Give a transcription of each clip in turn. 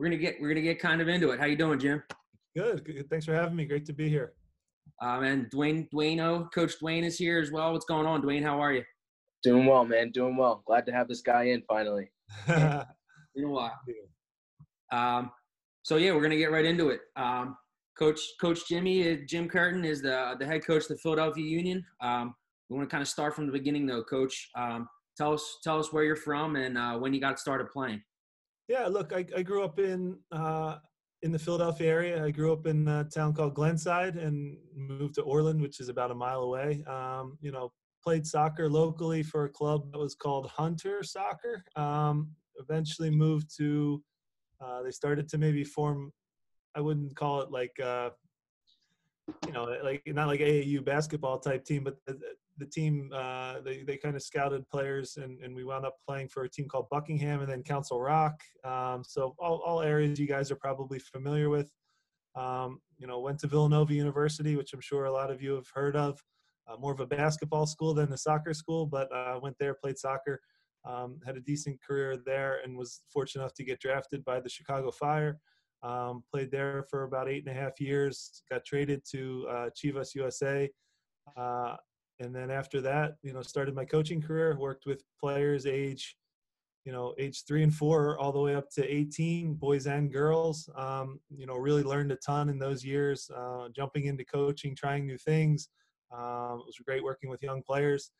we're gonna get we're gonna get kind of into it. How you doing, Jim? Good. Good. Thanks for having me. Great to be here. Um, and Dwayne Dwayne Coach Dwayne is here as well. What's going on, Dwayne? How are you? Doing well, man. Doing well. Glad to have this guy in finally. In a while. Um, so yeah, we're gonna get right into it. Um, Coach Coach Jimmy uh, Jim Curtin is the the head coach of the Philadelphia Union. Um, we want to kind of start from the beginning though, Coach. Um, tell us tell us where you're from and uh, when you got started playing. Yeah, look, I, I grew up in uh, in the Philadelphia area. I grew up in a town called Glenside and moved to Oreland, which is about a mile away. Um, you know, played soccer locally for a club that was called Hunter Soccer. Um, eventually moved to. Uh, they started to maybe form. I wouldn't call it like. Uh, you know, like not like AAU basketball type team, but the, the team uh, they they kind of scouted players, and, and we wound up playing for a team called Buckingham, and then Council Rock. Um, so all all areas you guys are probably familiar with. Um, you know, went to Villanova University, which I'm sure a lot of you have heard of. Uh, more of a basketball school than a soccer school, but uh, went there, played soccer, um, had a decent career there, and was fortunate enough to get drafted by the Chicago Fire. Um, played there for about eight and a half years. Got traded to uh, Chivas USA, uh, and then after that, you know, started my coaching career. Worked with players age, you know, age three and four, all the way up to 18, boys and girls. Um, you know, really learned a ton in those years. Uh, jumping into coaching, trying new things. Um, it was great working with young players.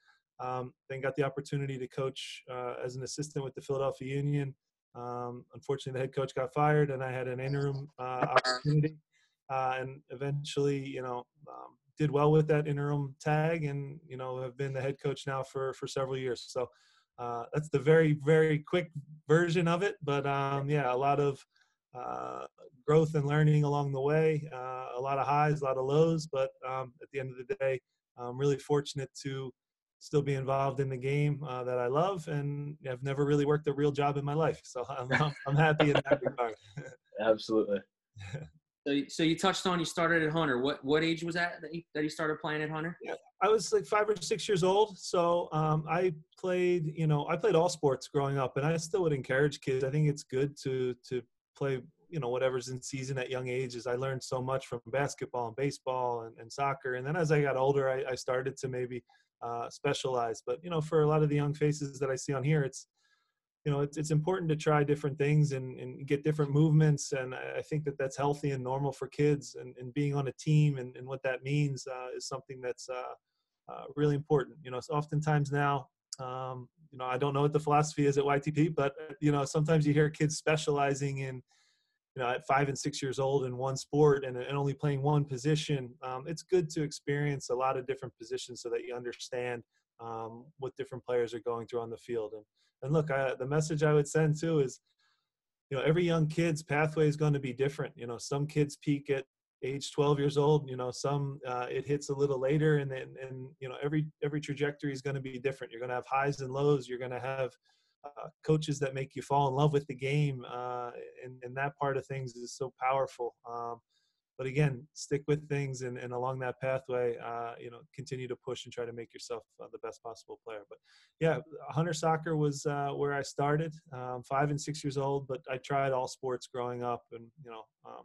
Um, then got the opportunity to coach uh, as an assistant with the Philadelphia Union. Um, unfortunately, the head coach got fired, and I had an interim uh, opportunity. Uh, and eventually, you know, um, did well with that interim tag, and you know, have been the head coach now for for several years. So uh, that's the very very quick version of it. But um, yeah, a lot of uh, growth and learning along the way. Uh, a lot of highs, a lot of lows, but um, at the end of the day, I'm really fortunate to still be involved in the game uh, that I love, and I've never really worked a real job in my life, so I'm, I'm happy in that regard. Absolutely. So, you touched on you started at Hunter. What what age was that that you, that you started playing at Hunter? Yeah, I was like five or six years old. So um, I played, you know, I played all sports growing up, and I still would encourage kids. I think it's good to to play, you know, whatever's in season at young ages. I learned so much from basketball and baseball and, and soccer, and then as I got older, I, I started to maybe uh, specialized. But you know, for a lot of the young faces that I see on here, it's you know it's, it's important to try different things and, and get different movements and i think that that's healthy and normal for kids and, and being on a team and, and what that means uh, is something that's uh, uh, really important. You know so oftentimes now um, you know i don't know what the philosophy is at ytp but you know sometimes you hear kids specializing in you know at five and six years old in one sport and, and only playing one position. Um, it's good to experience a lot of different positions so that you understand um, what different players are going through on the field. And and look I, the message i would send too is you know every young kid's pathway is going to be different. You know some kids peak at age 12 years old you know some uh, it hits a little later and then and you know every every trajectory is going to be different. You're going to have highs and lows. You're going to have uh, coaches that make you fall in love with the game, uh, and, and that part of things is so powerful. Um, but again, stick with things, and, and along that pathway, uh, you know, continue to push and try to make yourself uh, the best possible player. But yeah, Hunter Soccer was uh, where I started, um, five and six years old. But I tried all sports growing up, and you know, um,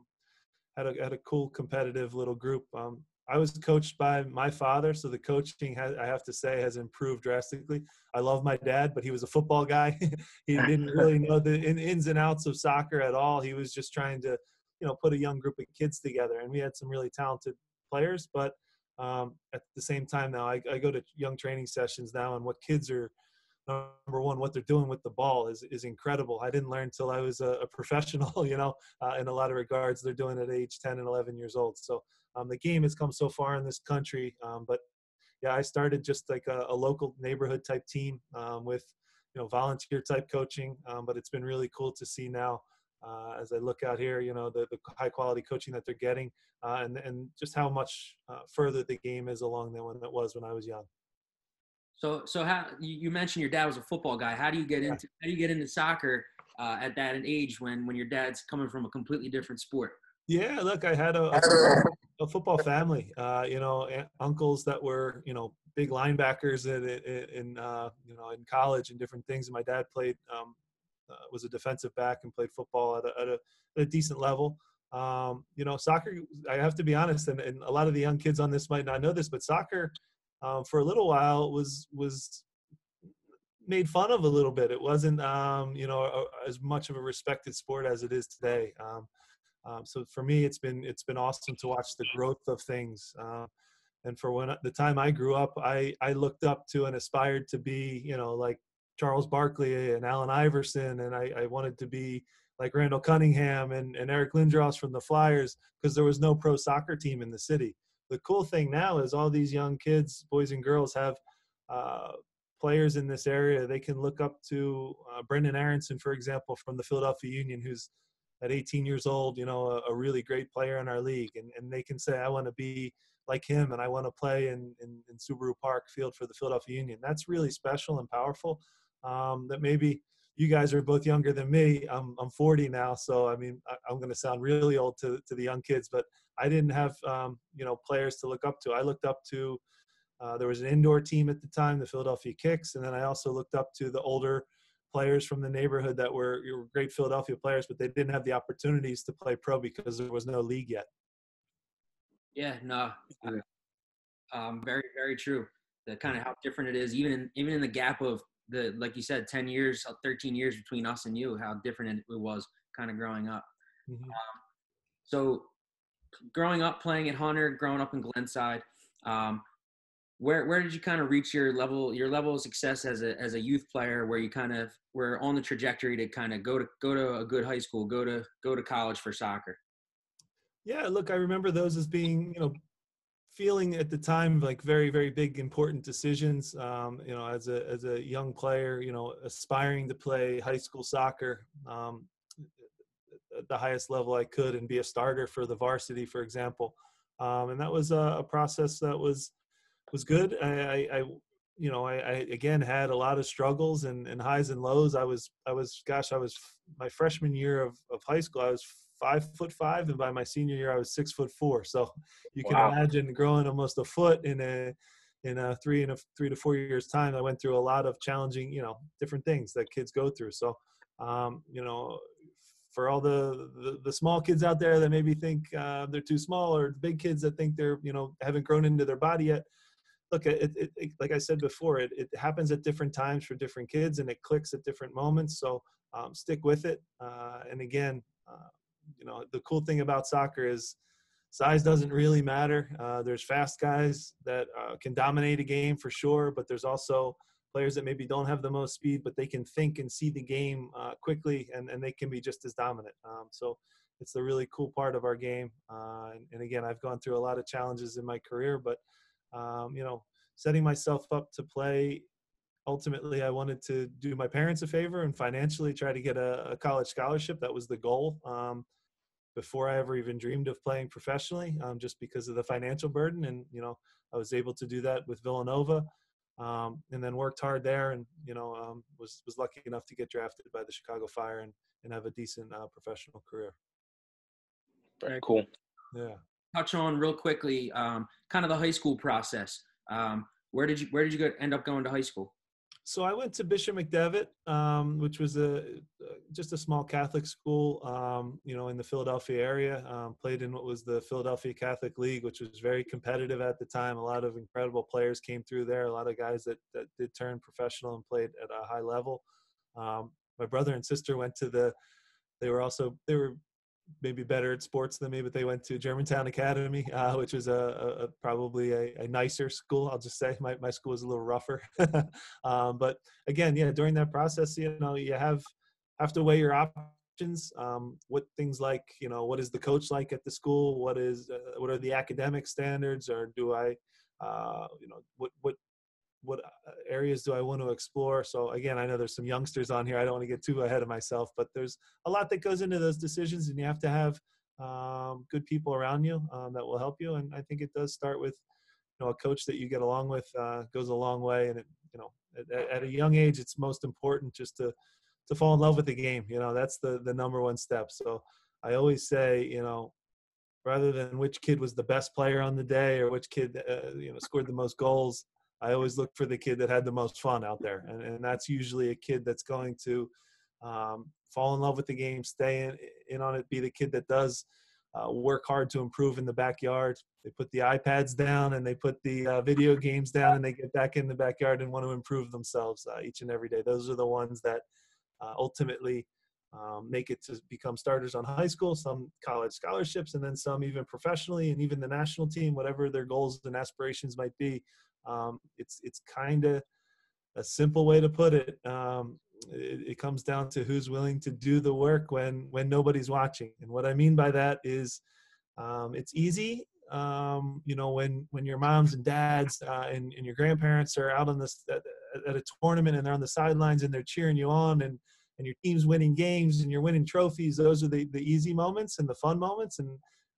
had a had a cool competitive little group. Um, I was coached by my father, so the coaching has, I have to say has improved drastically. I love my dad, but he was a football guy. he didn't really know the ins and outs of soccer at all. He was just trying to, you know, put a young group of kids together, and we had some really talented players. But um, at the same time, now I, I go to young training sessions now, and what kids are number one, what they're doing with the ball is is incredible. I didn't learn until I was a, a professional, you know, uh, in a lot of regards. They're doing at age 10 and 11 years old. So um, the game has come so far in this country. Um, but yeah, I started just like a, a local neighborhood type team um, with, you know, volunteer type coaching. Um, but it's been really cool to see now uh, as I look out here, you know, the, the high quality coaching that they're getting uh, and, and just how much uh, further the game is along than when it was when I was young. So, so how you mentioned your dad was a football guy. How do you get Yeah. into how do you get into soccer uh, at that age when when your dad's coming from a completely different sport? Yeah, look, I had a, a, a football family. Uh, you know, uncles that were you know big linebackers in in, in uh, you know in college and different things. And my dad played um, uh, was a defensive back and played football at a, at a, at a decent level. Um, you know, soccer. I have to be honest, and, and, a lot of the young kids on this might not know this, but soccer um, for a little while was was made fun of a little bit. It wasn't, um, you know, a, as much of a respected sport as it is today. Um, um, so for me, it's been it's been awesome to watch the growth of things. Uh, and for when the time I grew up, I I looked up to and aspired to be, you know, like Charles Barkley and Allen Iverson, and I, I wanted to be like Randall Cunningham and, and Eric Lindros from the Flyers because there was no pro soccer team in the city. The cool thing now is all these young kids, boys and girls, have uh, players in this area. They can look up to uh, Brenden Aaronson, for example, from the Philadelphia Union, who's at 18 years old, you know, a, a really great player in our league. And, and they can say, I want to be like him and I want to play in, in, in, Subaru Park Field for the Philadelphia Union. That's really special and powerful um, that maybe you guys are both younger than me. I'm, I'm 40 now. So, I mean, I, am going to sound really old to, to the young kids, but I didn't have, um, you know, players to look up to. I looked up to, uh, there was an indoor team at the time, the Philadelphia KiXX. And then I also looked up to the older players from the neighborhood that were, were great Philadelphia players, but they didn't have the opportunities to play pro because there was no league yet. Yeah, no, um, very, very true. The kind of how different it is, even in, even in the gap of the, like you said, 10 years, uh, 13 years between us and you, how different it was kind of growing up. Mm-hmm. Um, so growing up playing at Hunter, growing up in Glenside, um, where where did you kind of reach your level your level of success as a as a youth player where you kind of were on the trajectory to kind of go to go to a good high school go to go to college for soccer yeah look i remember those as being you know feeling at the time like very very big important decisions um, you know as a as a young player you know aspiring to play high school soccer um, at the highest level i could and be a starter for the varsity for example um, and that was a, a process that was was good. I, I, I you know, I, I, again had a lot of struggles and, and highs and lows. I was, I was, gosh, I was my freshman year of, of high school. I was five foot five, and by my senior year, I was six foot four. So you can wow. imagine growing almost a foot in a in a three and a three to four years time. I went through a lot of challenging, you know, different things that kids go through. So, um, you know, for all the, the, the small kids out there that maybe think uh, they're too small, or big kids that think they're you know haven't grown into their body yet look, it, it, it, like I said before, it, it happens at different times for different kids and it clicks at different moments. So um, stick with it. Uh, and again, uh, you know, the cool thing about soccer is size doesn't really matter. Uh, there's fast guys that uh, can dominate a game for sure, but there's also players that maybe don't have the most speed, but they can think and see the game uh, quickly and, and they can be just as dominant. Um, so it's the really cool part of our game. Uh, and, and again, I've gone through a lot of challenges in my career, but um, you know, setting myself up to play. Ultimately, I wanted to do my parents a favor and financially try to get a, a college scholarship. That was the goal. Um, before I ever even dreamed of playing professionally, um, just because of the financial burden. And you know, I was able to do that with Villanova, um, and then worked hard there, and you know, um, was was lucky enough to get drafted by the Chicago Fire and and have a decent uh, professional career. Very cool. Yeah touch on real quickly, um, kind of the high school process. Um, where did you Where did you go, end up going to high school? So I went to Bishop McDevitt, um, which was a just a small Catholic school, um, you know, in the Philadelphia area. Um, played in what was the Philadelphia Catholic League, which was very competitive at the time. A lot of incredible players came through there. A lot of guys that that did turn professional and played at a high level. Um, my brother and sister went to the. They were also they were maybe better at sports than me, but they went to Germantown Academy, uh, which was a, a probably a, a, nicer school. I'll just say my, my school was a little rougher. um, but again, yeah, during that process, you know, you have have to weigh your options. Um, what things like, you know, what is the coach like at the school? What is uh, what are the academic standards, or do I, uh, you know, what what what uh, areas do I want to explore? So again, I know there's some youngsters on here. I don't want to get too ahead of myself, but there's a lot that goes into those decisions, and you have to have um, good people around you um, that will help you. And I think it does start with, you know, a coach that you get along with uh, goes a long way. And it, you know, at, at, a young age, it's most important just to to fall in love with the game. You know, that's the the number one step. So I always say, you know, rather than which kid was the best player on the day or which kid uh, you know scored the most goals I always look for the kid that had the most fun out there, and, and that's usually a kid that's going to um, fall in love with the game, stay in, in on it, be the kid that does uh, work hard to improve in the backyard. They put the iPads down and they put the uh, video games down and they get back in the backyard and want to improve themselves uh, each and every day. Those are the ones that uh, ultimately um, make it to become starters on high school, some college scholarships, and then some even professionally and even the national team, whatever their goals and aspirations might be. Um, it's it's kind of a simple way to put it. Um, it, it, comes down to who's willing to do the work when when nobody's watching. And what I mean by that is, um, it's easy. Um, you know, when when your moms and dads uh, and, and your grandparents are out on this at, at a tournament and they're on the sidelines and they're cheering you on and and your team's winning games and you're winning trophies. Those are the the easy moments and the fun moments, and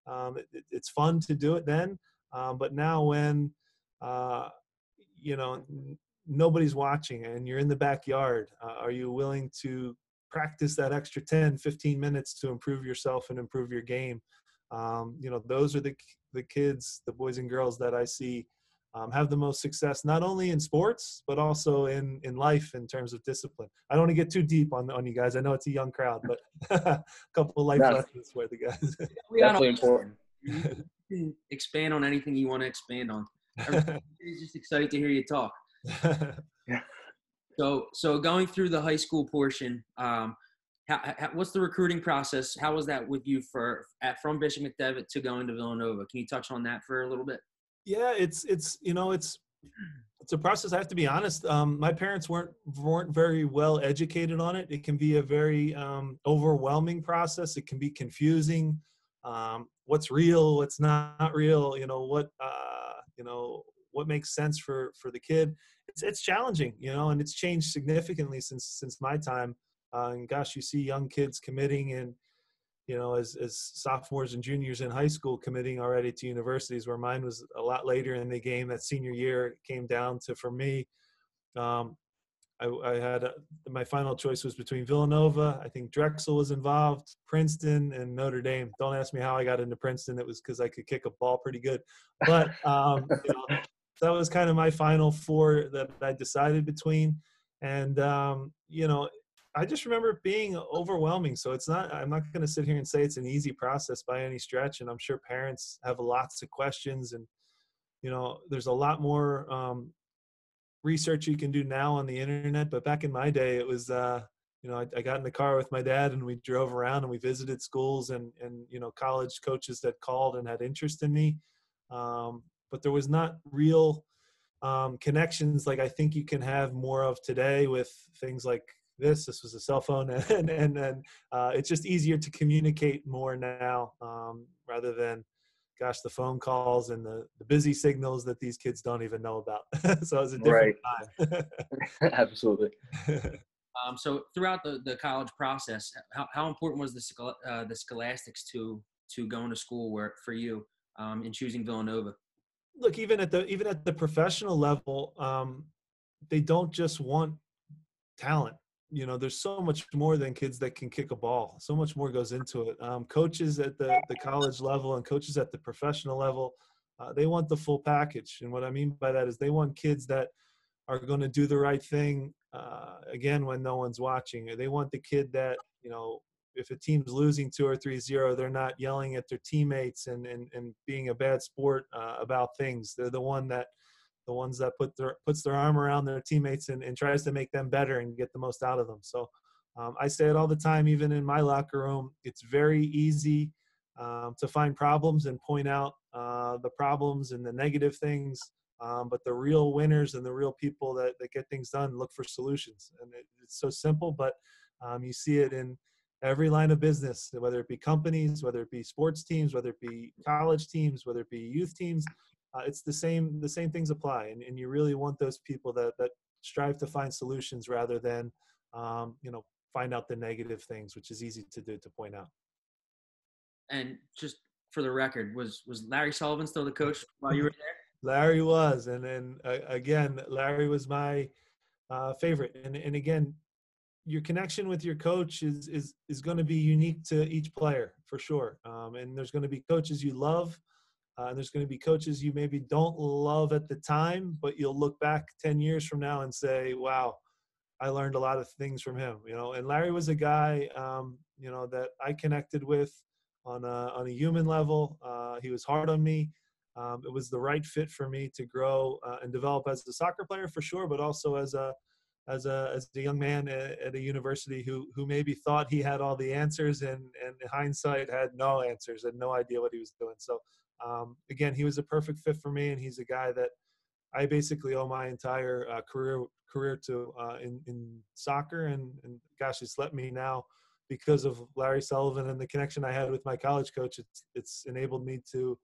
um, it, it's fun to do it then. Um, but now when uh, you know nobody's watching and you're in the backyard uh, are you willing to practice that extra 10 15 minutes to improve yourself and improve your game? Um, you know those are the the kids the boys and girls that i see um, have the most success not only in sports but also in in life in terms of discipline. I don't want to get too deep on on you guys i know it's a young crowd but a couple of life lessons for the guys. Definitely important. expand on anything you want to expand on Everybody's just excited to hear you talk yeah. So, so going through the high school portion, um, how, how, what's the recruiting process? How was that with you for at, from Bishop McDevitt to going to Villanova? Can you touch on that for a little bit? Yeah, it's it's you know it's it's a process. I have to be honest. Um, my parents weren't weren't very well educated on it. It can be a very um, overwhelming process. It can be confusing. Um, what's real? What's not real? You know what? Uh, you know what makes sense for for the kid it's it's challenging you know and it's changed significantly since since my time uh, and gosh you see young kids committing and you know as as sophomores and juniors in high school committing already to universities where mine was a lot later in the game that senior year came down to for me um, I, I, had a, my final choice was between Villanova. I think Drexel was involved, Princeton, and Notre Dame. Don't ask me how I got into Princeton. It was because I could kick a ball pretty good. But um, you know, that was kind of my final four that I decided between. And um, you know, I just remember it being overwhelming. So it's not. I'm not going to sit here and say it's an easy process by any stretch. And I'm sure parents have lots of questions, and you know, there's a lot more um, research you can do now on the internet. But back in my day, it was. Uh, you know, I, I, got in the car with my dad and we drove around and we visited schools and and you know college coaches that called and had interest in me. Um, but there was not real um, connections like I think you can have more of today with things like this. This was a cell phone, and and and uh, it's just easier to communicate more now um, rather than, gosh, the phone calls and the, the busy signals that these kids don't even know about. so it was a different right. time. Absolutely. Um, so throughout the, the college process, how, how important was the uh, the scholastics to to going to school work for you um, in choosing Villanova? look even at the even at the professional level um, they don't just want talent you know there's so much more than kids that can kick a ball. So much more goes into it. Um, coaches at the, the college level and coaches at the professional level uh, they want the full package. And what i mean by that is they want kids that are going to do the right thing uh, again when no one's watching. They want the kid that you know if a team's losing two or three zero, they're not yelling at their teammates and and, and being a bad sport uh, about things. They're the one that the ones that put their puts their arm around their teammates and, and tries to make them better and get the most out of them. So um, I say it all the time, even in my locker room. It's very easy um, to find problems and point out uh, the problems and the negative things. Um, but the real winners and the real people that, that get things done look for solutions. And it, it's so simple, but um, you see it in every line of business, whether it be companies, whether it be sports teams, whether it be college teams, whether it be youth teams, uh, it's the same. The same things apply, and, and you really want those people that that strive to find solutions rather than um, you know find out the negative things, which is easy to do to point out. And just for the record, was was Larry Sullivan still the coach while you were there? Larry was, and then uh, again, Larry was my uh, favorite. And and again, your connection with your coach is is is going to be unique to each player for sure. Um, and there's going to be coaches you love, uh, and there's going to be coaches you maybe don't love at the time, but you'll look back ten years from now and say, "Wow, I learned a lot of things from him. You know, and Larry was a guy, um, you know, that I connected with on a on a human level. Uh, he was hard on me. Um, it was the right fit for me to grow uh, and develop as a soccer player for sure, but also as a as a as a young man at, a university who who maybe thought he had all the answers and and in hindsight had no answers and no idea what he was doing. So um, again, he was a perfect fit for me, and he's a guy that I basically owe my entire uh, career career to uh, in in soccer, and and gosh, it's let me now because of Larry Sullivan and the connection I had with my college coach. It's it's enabled me to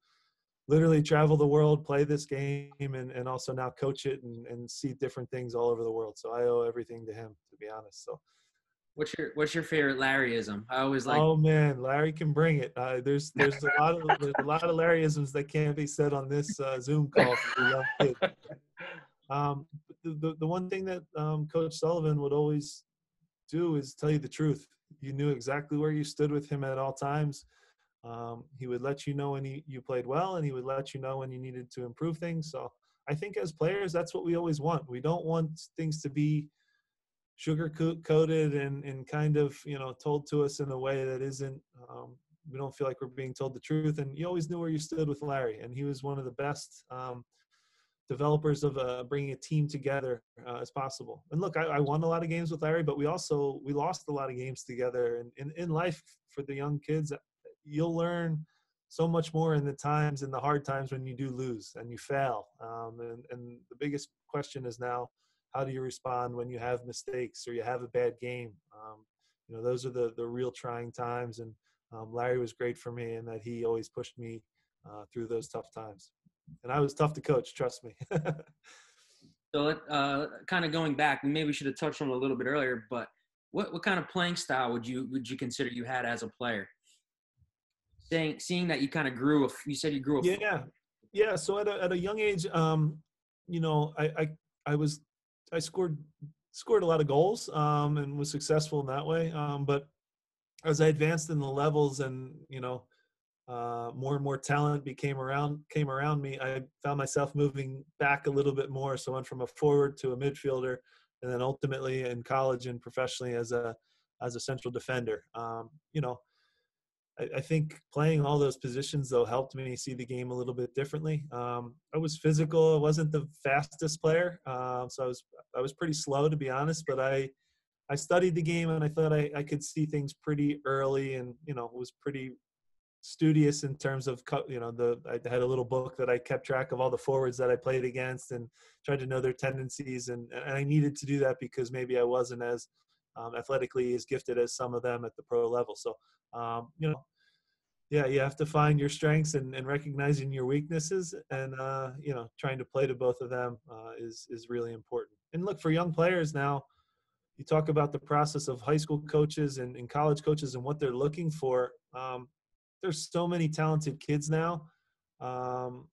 literally travel the world, play this game, and, and also now coach it and, and see different things all over the world. So I owe everything to him, to be honest. So. What's your What's your favorite Larryism? I always like. Oh man, Larry can bring it. Uh, there's There's a lot of there's a lot of Larryisms that can't be said on this uh, Zoom call for the young kid. Um, the, the, the one thing that um, Coach Sullivan would always do is tell you the truth. You knew exactly where you stood with him at all times. Um, he would let you know when he, you played well, and he would let you know when you needed to improve things. So I think as players, that's what we always want. We don't want things to be sugar coated and, and kind of you know told to us in a way that isn't. Um, we don't feel like we're being told the truth. And you always knew where you stood with Larry, and he was one of the best. Um, developers of uh, bringing a team together uh, as possible. And look, I, I, won a lot of games with Larry, but we also we lost a lot of games together. And in, in life, for the young kids, you'll learn so much more in the times in the hard times when you do lose and you fail. Um, and, and the biggest question is now, how do you respond when you have mistakes or you have a bad game? Um, you know, those are the the real trying times. And um, Larry was great for me in that he always pushed me uh, through those tough times. And I was tough to coach, trust me. so, uh, kind of going back, maybe we should have touched on it a little bit earlier, but what, what kind of playing style would you would you consider you had as a player? saying seeing that you kind of grew. A, you said you grew. A yeah, yeah. So at a, at a young age, um, you know, I, I I was I scored scored a lot of goals um, and was successful in that way. Um, but as I advanced in the levels and you know uh, more and more talent became around came around me, I found myself moving back a little bit more. So I went from a forward to a midfielder, and then ultimately in college and professionally as a as a central defender. Um, you know, I, I, think playing all those positions though helped me see the game a little bit differently. Um, I was physical. I wasn't the fastest player, uh, so I was I was pretty slow to be honest. But I I studied the game and I thought I, I could see things pretty early, and you know was pretty studious in terms of you know the I had a little book that I kept track of all the forwards that I played against and tried to know their tendencies and and I needed to do that because maybe I wasn't as um, athletically as gifted as some of them at the pro level. So, um, you know, yeah, you have to find your strengths and, and recognizing your weaknesses, and uh, you know, trying to play to both of them uh, is is really important. And look for young players now. You talk about the process of high school coaches and, and college coaches and what they're looking for. Um, there's so many talented kids now um,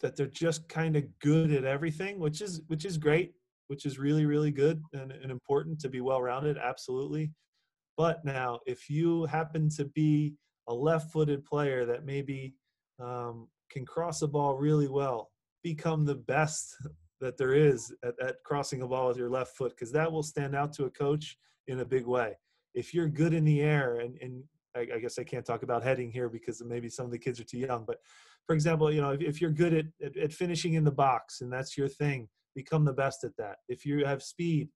that they're just kind of good at everything, which is which is great which is really, really good and, and important to be well rounded, absolutely. But now, if you happen to be a left footed player that maybe um, can cross a ball really well, become the best that there is at, at crossing a ball with your left foot, because that will stand out to a coach in a big way. If you're good in the air, and, and I, I guess I can't talk about heading here because maybe some of the kids are too young, but for example, you know, if, if you're good at, at, at finishing in the box and that's your thing, become the best at that. If you have speed,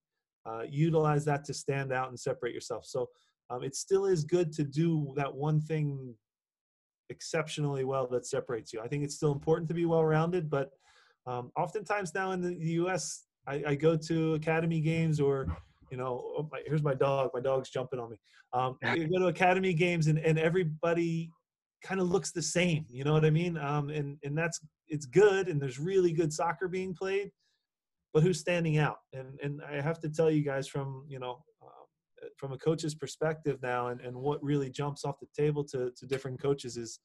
uh, utilize that to stand out and separate yourself. So um, it still is good to do that one thing exceptionally well that separates you. I think it's still important to be well rounded, but um, oftentimes now in the U.S., I, I, go to academy games or you know, oh my, here's my dog. My dog's jumping on me. Um, you go to academy games and, and everybody kind of looks the same. You know what I mean? Um, and and that's it's good, and there's really good soccer being played but who's standing out? And and I have to tell you guys from you know uh, from a coach's perspective now, and, and what really jumps off the table to to different coaches is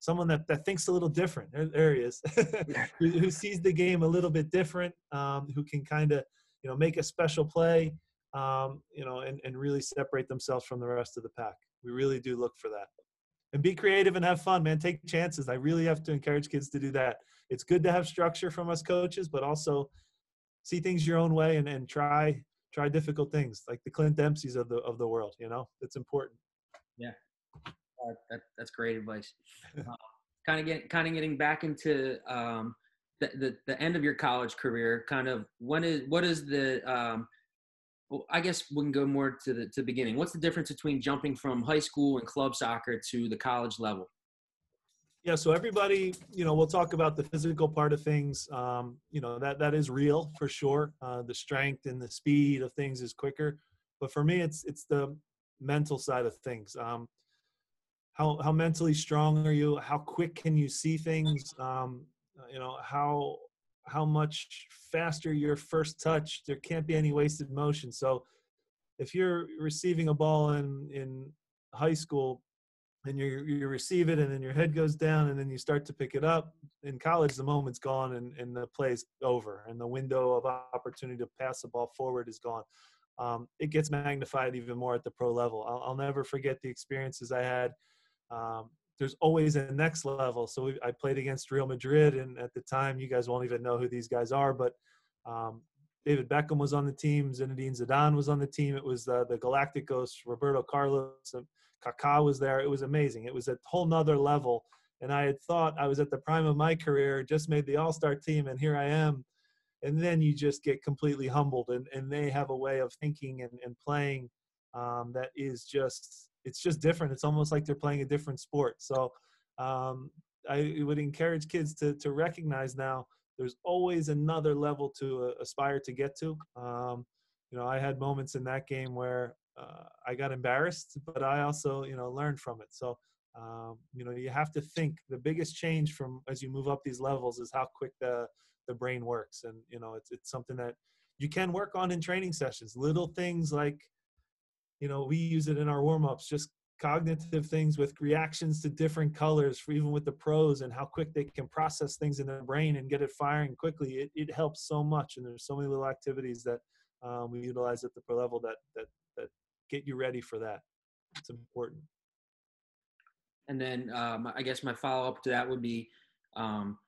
someone that, that thinks a little different. There, there he is, who, who, sees the game a little bit different, um, who can kind of you know make a special play, um, you know, and, and really separate themselves from the rest of the pack. We really do look for that. And be creative and have fun, man. Take chances. I really have to encourage kids to do that. It's good to have structure from us coaches, but also see things your own way and, and try try difficult things like the Clint Dempsey's of the of the world. You know, it's important. Yeah, uh, that, that's great advice. Uh, kind of getting kind of getting back into um, the, the the end of your college career. Kind of when is what is the um, well, I guess we can go more to the to the beginning. What's the difference between jumping from high school and club soccer to the college level? Yeah, so everybody, you know, we'll talk about the physical part of things. Um, you know, that that is real for sure. Uh, the strength and the speed of things is quicker, but for me, it's it's the mental side of things. Um, how how mentally strong are you? How quick can you see things? Um, you know, how how much faster your first touch. There can't be any wasted motion. So, if you're receiving a ball in in high school and you you receive it and then your head goes down and then you start to pick it up in college the moment's gone and, and the play's over and the window of opportunity to pass the ball forward is gone um, it gets magnified even more at the pro level i'll, I'll never forget the experiences i had um, there's always a next level so we, i played against real madrid and at the time you guys won't even know who these guys are but um, David Beckham was on the team. Zinedine Zidane was on the team. It was uh, the Galacticos, Roberto Carlos, Kaká was there. It was amazing. It was a whole nother level. And I had thought I was at the prime of my career, just made the All Star team, and here I am. And then you just get completely humbled, and, and they have a way of thinking and, and playing um, that is just it's just different. It's almost like they're playing a different sport. So um, I would encourage kids to to recognize now there's always another level to uh, aspire to get to. Um, you know, I had moments in that game where uh, I got embarrassed, but I also, you know, learned from it. So, um, you know, you have to think the biggest change from as you move up these levels is how quick the the brain works, and you know, it's it's something that you can work on in training sessions. Little things like, you know, we use it in our warm ups, just cognitive things with reactions to different colors for even with the pros and how quick they can process things in their brain and get it firing quickly it, it helps so much and there's so many little activities that um, we utilize at the pro level that that that get you ready for that. It's important. And then um, I guess my follow up to that would be um,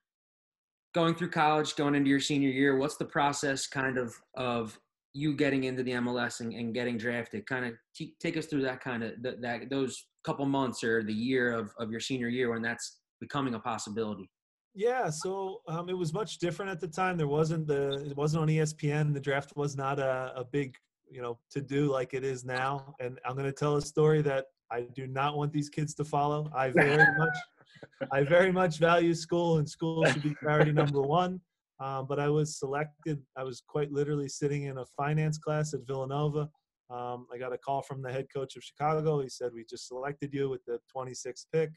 going through college, going into your senior year. What's the process kind of of you getting into the MLS and, and getting drafted? Kind of t- take us through that kind of th- that those couple months or the year of, of your senior year when that's becoming a possibility. Yeah, so um, it was much different at the time. There wasn't the it wasn't on ESPN. The draft was not a, a big you know to do like it is now and i'm going to tell a story that i do not want these kids to follow. I very much i very much value school and school should be priority number one. Um, but i was selected i was quite literally sitting in a finance class at villanova. Um, i got a call from the head coach of chicago. He said we just selected you with the 26th pick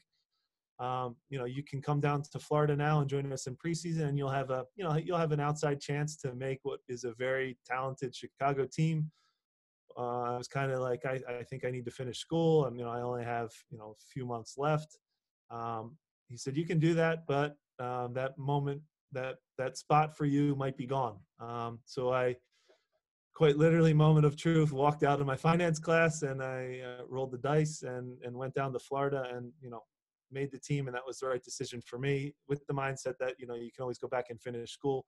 um, you know you can come down to florida now and join us in preseason and you'll have a you know you'll have an outside chance to make what is a very talented chicago team uh, I was kind of like, I, I think I need to finish school. I mean, I only have, you know, a few months left. Um, he said, you can do that, but um, that moment, that, that spot for you might be gone. Um, so I quite literally moment of truth, walked out of my finance class and I uh, rolled the dice and, and went down to Florida and, you know, made the team. And that was the right decision for me with the mindset that, you know, you can always go back and finish school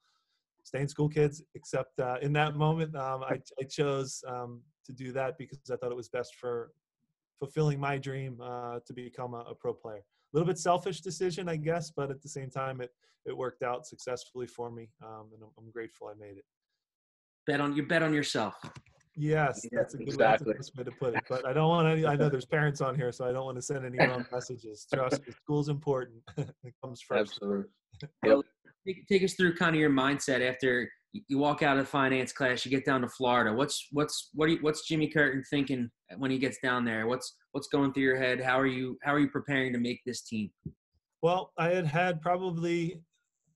stay in school kids except uh, in that moment um, I, I, chose um, to do that because i thought it was best for fulfilling my dream uh, to become a, a, pro player a little bit selfish decision i guess but at the same time it, it worked out successfully for me um, and I'm, I'm, grateful i made it bet on you bet on yourself yes yeah, that's a good exactly. way to put it but i don't want any i know there's parents on here so i don't want to send any wrong messages trust me school's important it comes first absolutely yep take, take us through kind of your mindset after you walk out of the finance class, you get down to Florida. What's what's what you, what's Jimmy Curtin thinking when he gets down there? What's what's going through your head? How are you how are you preparing to make this team? Well, I had had probably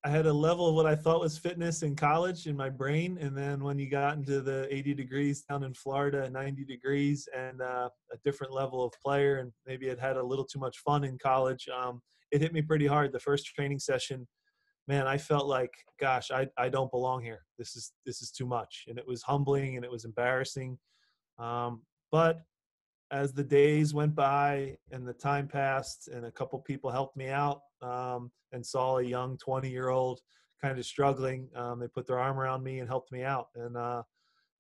I had a level of what I thought was fitness in college in my brain, and then when you got into the 80 degrees down in Florida, 90 degrees, and uh, a different level of player, and maybe it had a little too much fun in college. Um, it hit me pretty hard. The first training session man, I felt like, gosh, I, I don't belong here. This is this is too much, and it was humbling and it was embarrassing. Um, but as the days went by and the time passed, and a couple people helped me out, um, and saw a young 20 year old kind of struggling, um, they put their arm around me and helped me out. And uh,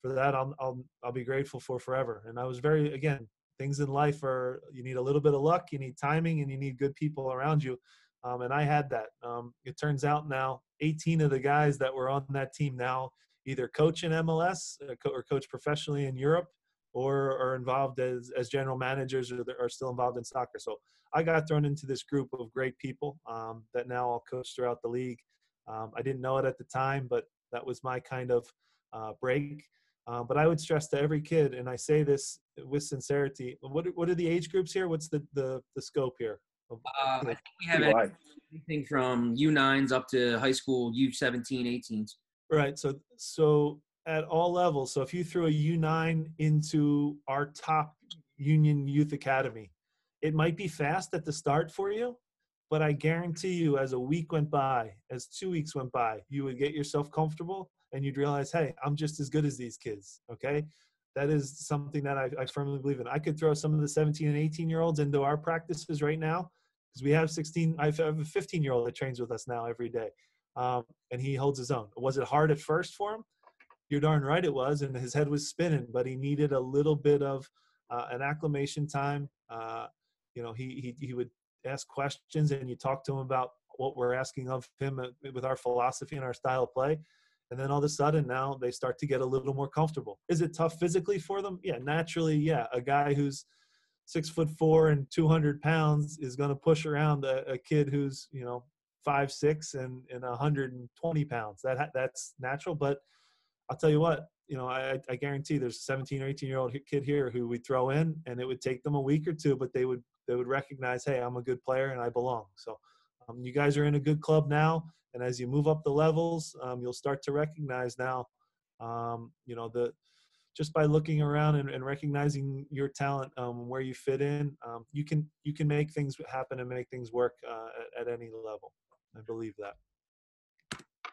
for that, I'll, I'll, I'll be grateful for forever. And I was very, again, things in life are, you need a little bit of luck, you need timing, and you need good people around you. Um, and I had that. Um, it turns out now 18 of the guys that were on that team now either coach in MLS uh, or coach professionally in Europe or are involved as, as general managers or are still involved in soccer. So I got thrown into this group of great people um, that now I'll coach throughout the league. Um, I didn't know it at the time, but that was my kind of uh, break. Uh, but I would stress to every kid, and I say this with sincerity. What what are the age groups here? What's the the, the scope here? Uh, I think we have anything from U9s up to high school U17, 18s. Right. So so at all levels. So if you threw a U9 into our top Union Youth Academy, it might be fast at the start for you, but I guarantee you, as a week went by, as two weeks went by, you would get yourself comfortable and you'd realize, hey, I'm just as good as these kids. Okay. That is something that I, I firmly believe in. I could throw some of the 17 and 18 year olds into our practices right now because we have 16, I have a 15 year old that trains with us now every day. Um, and he holds his own. Was it hard at first for him? You're darn right it was, and his head was spinning, but he needed a little bit of uh, an acclimation time. Uh, you know, he, he he would ask questions, and you talk to him about what we're asking of him uh, with our philosophy and our style of play. And then all of a sudden now they start to get a little more comfortable. Is it tough physically for them? Yeah, naturally, yeah. A guy who's six foot four and 200 pounds is going to push around a, a, kid who's, you know, five, six and, and 120 pounds. That that's natural. But I'll tell you what, you know, I, I guarantee there's a 17 or 18 year old kid here who we throw in and it would take them a week or two, but they would, they would recognize, Hey, I'm a good player and I belong. So um, you guys are in a good club now. And as you move up the levels, um, you'll start to recognize now, um, you know, the, just by looking around and, and recognizing your talent, um, where you fit in, um, you can, you can make things happen and make things work uh, at, at any level. I believe that.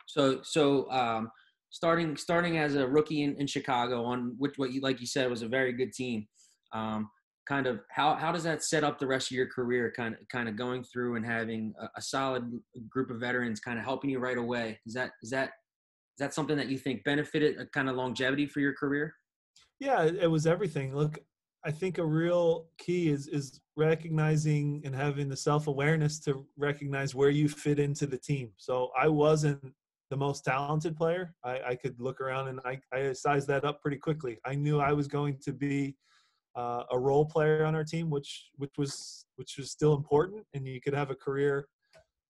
So, so, um, starting starting as a rookie in, in Chicago on which what you like you said was a very good team. Um, kind of how how does that set up the rest of your career? Kind of kind of going through and having a, a solid group of veterans kind of helping you right away. Is that is that is that something that you think benefited a kind of longevity for your career? Yeah, it was everything. Look, I think a real key is is recognizing and having the self awareness to recognize where you fit into the team. So I wasn't the most talented player. I, I could look around and I, I sized that up pretty quickly. I knew I was going to be uh, a role player on our team, which which was which was still important, and you could have a career,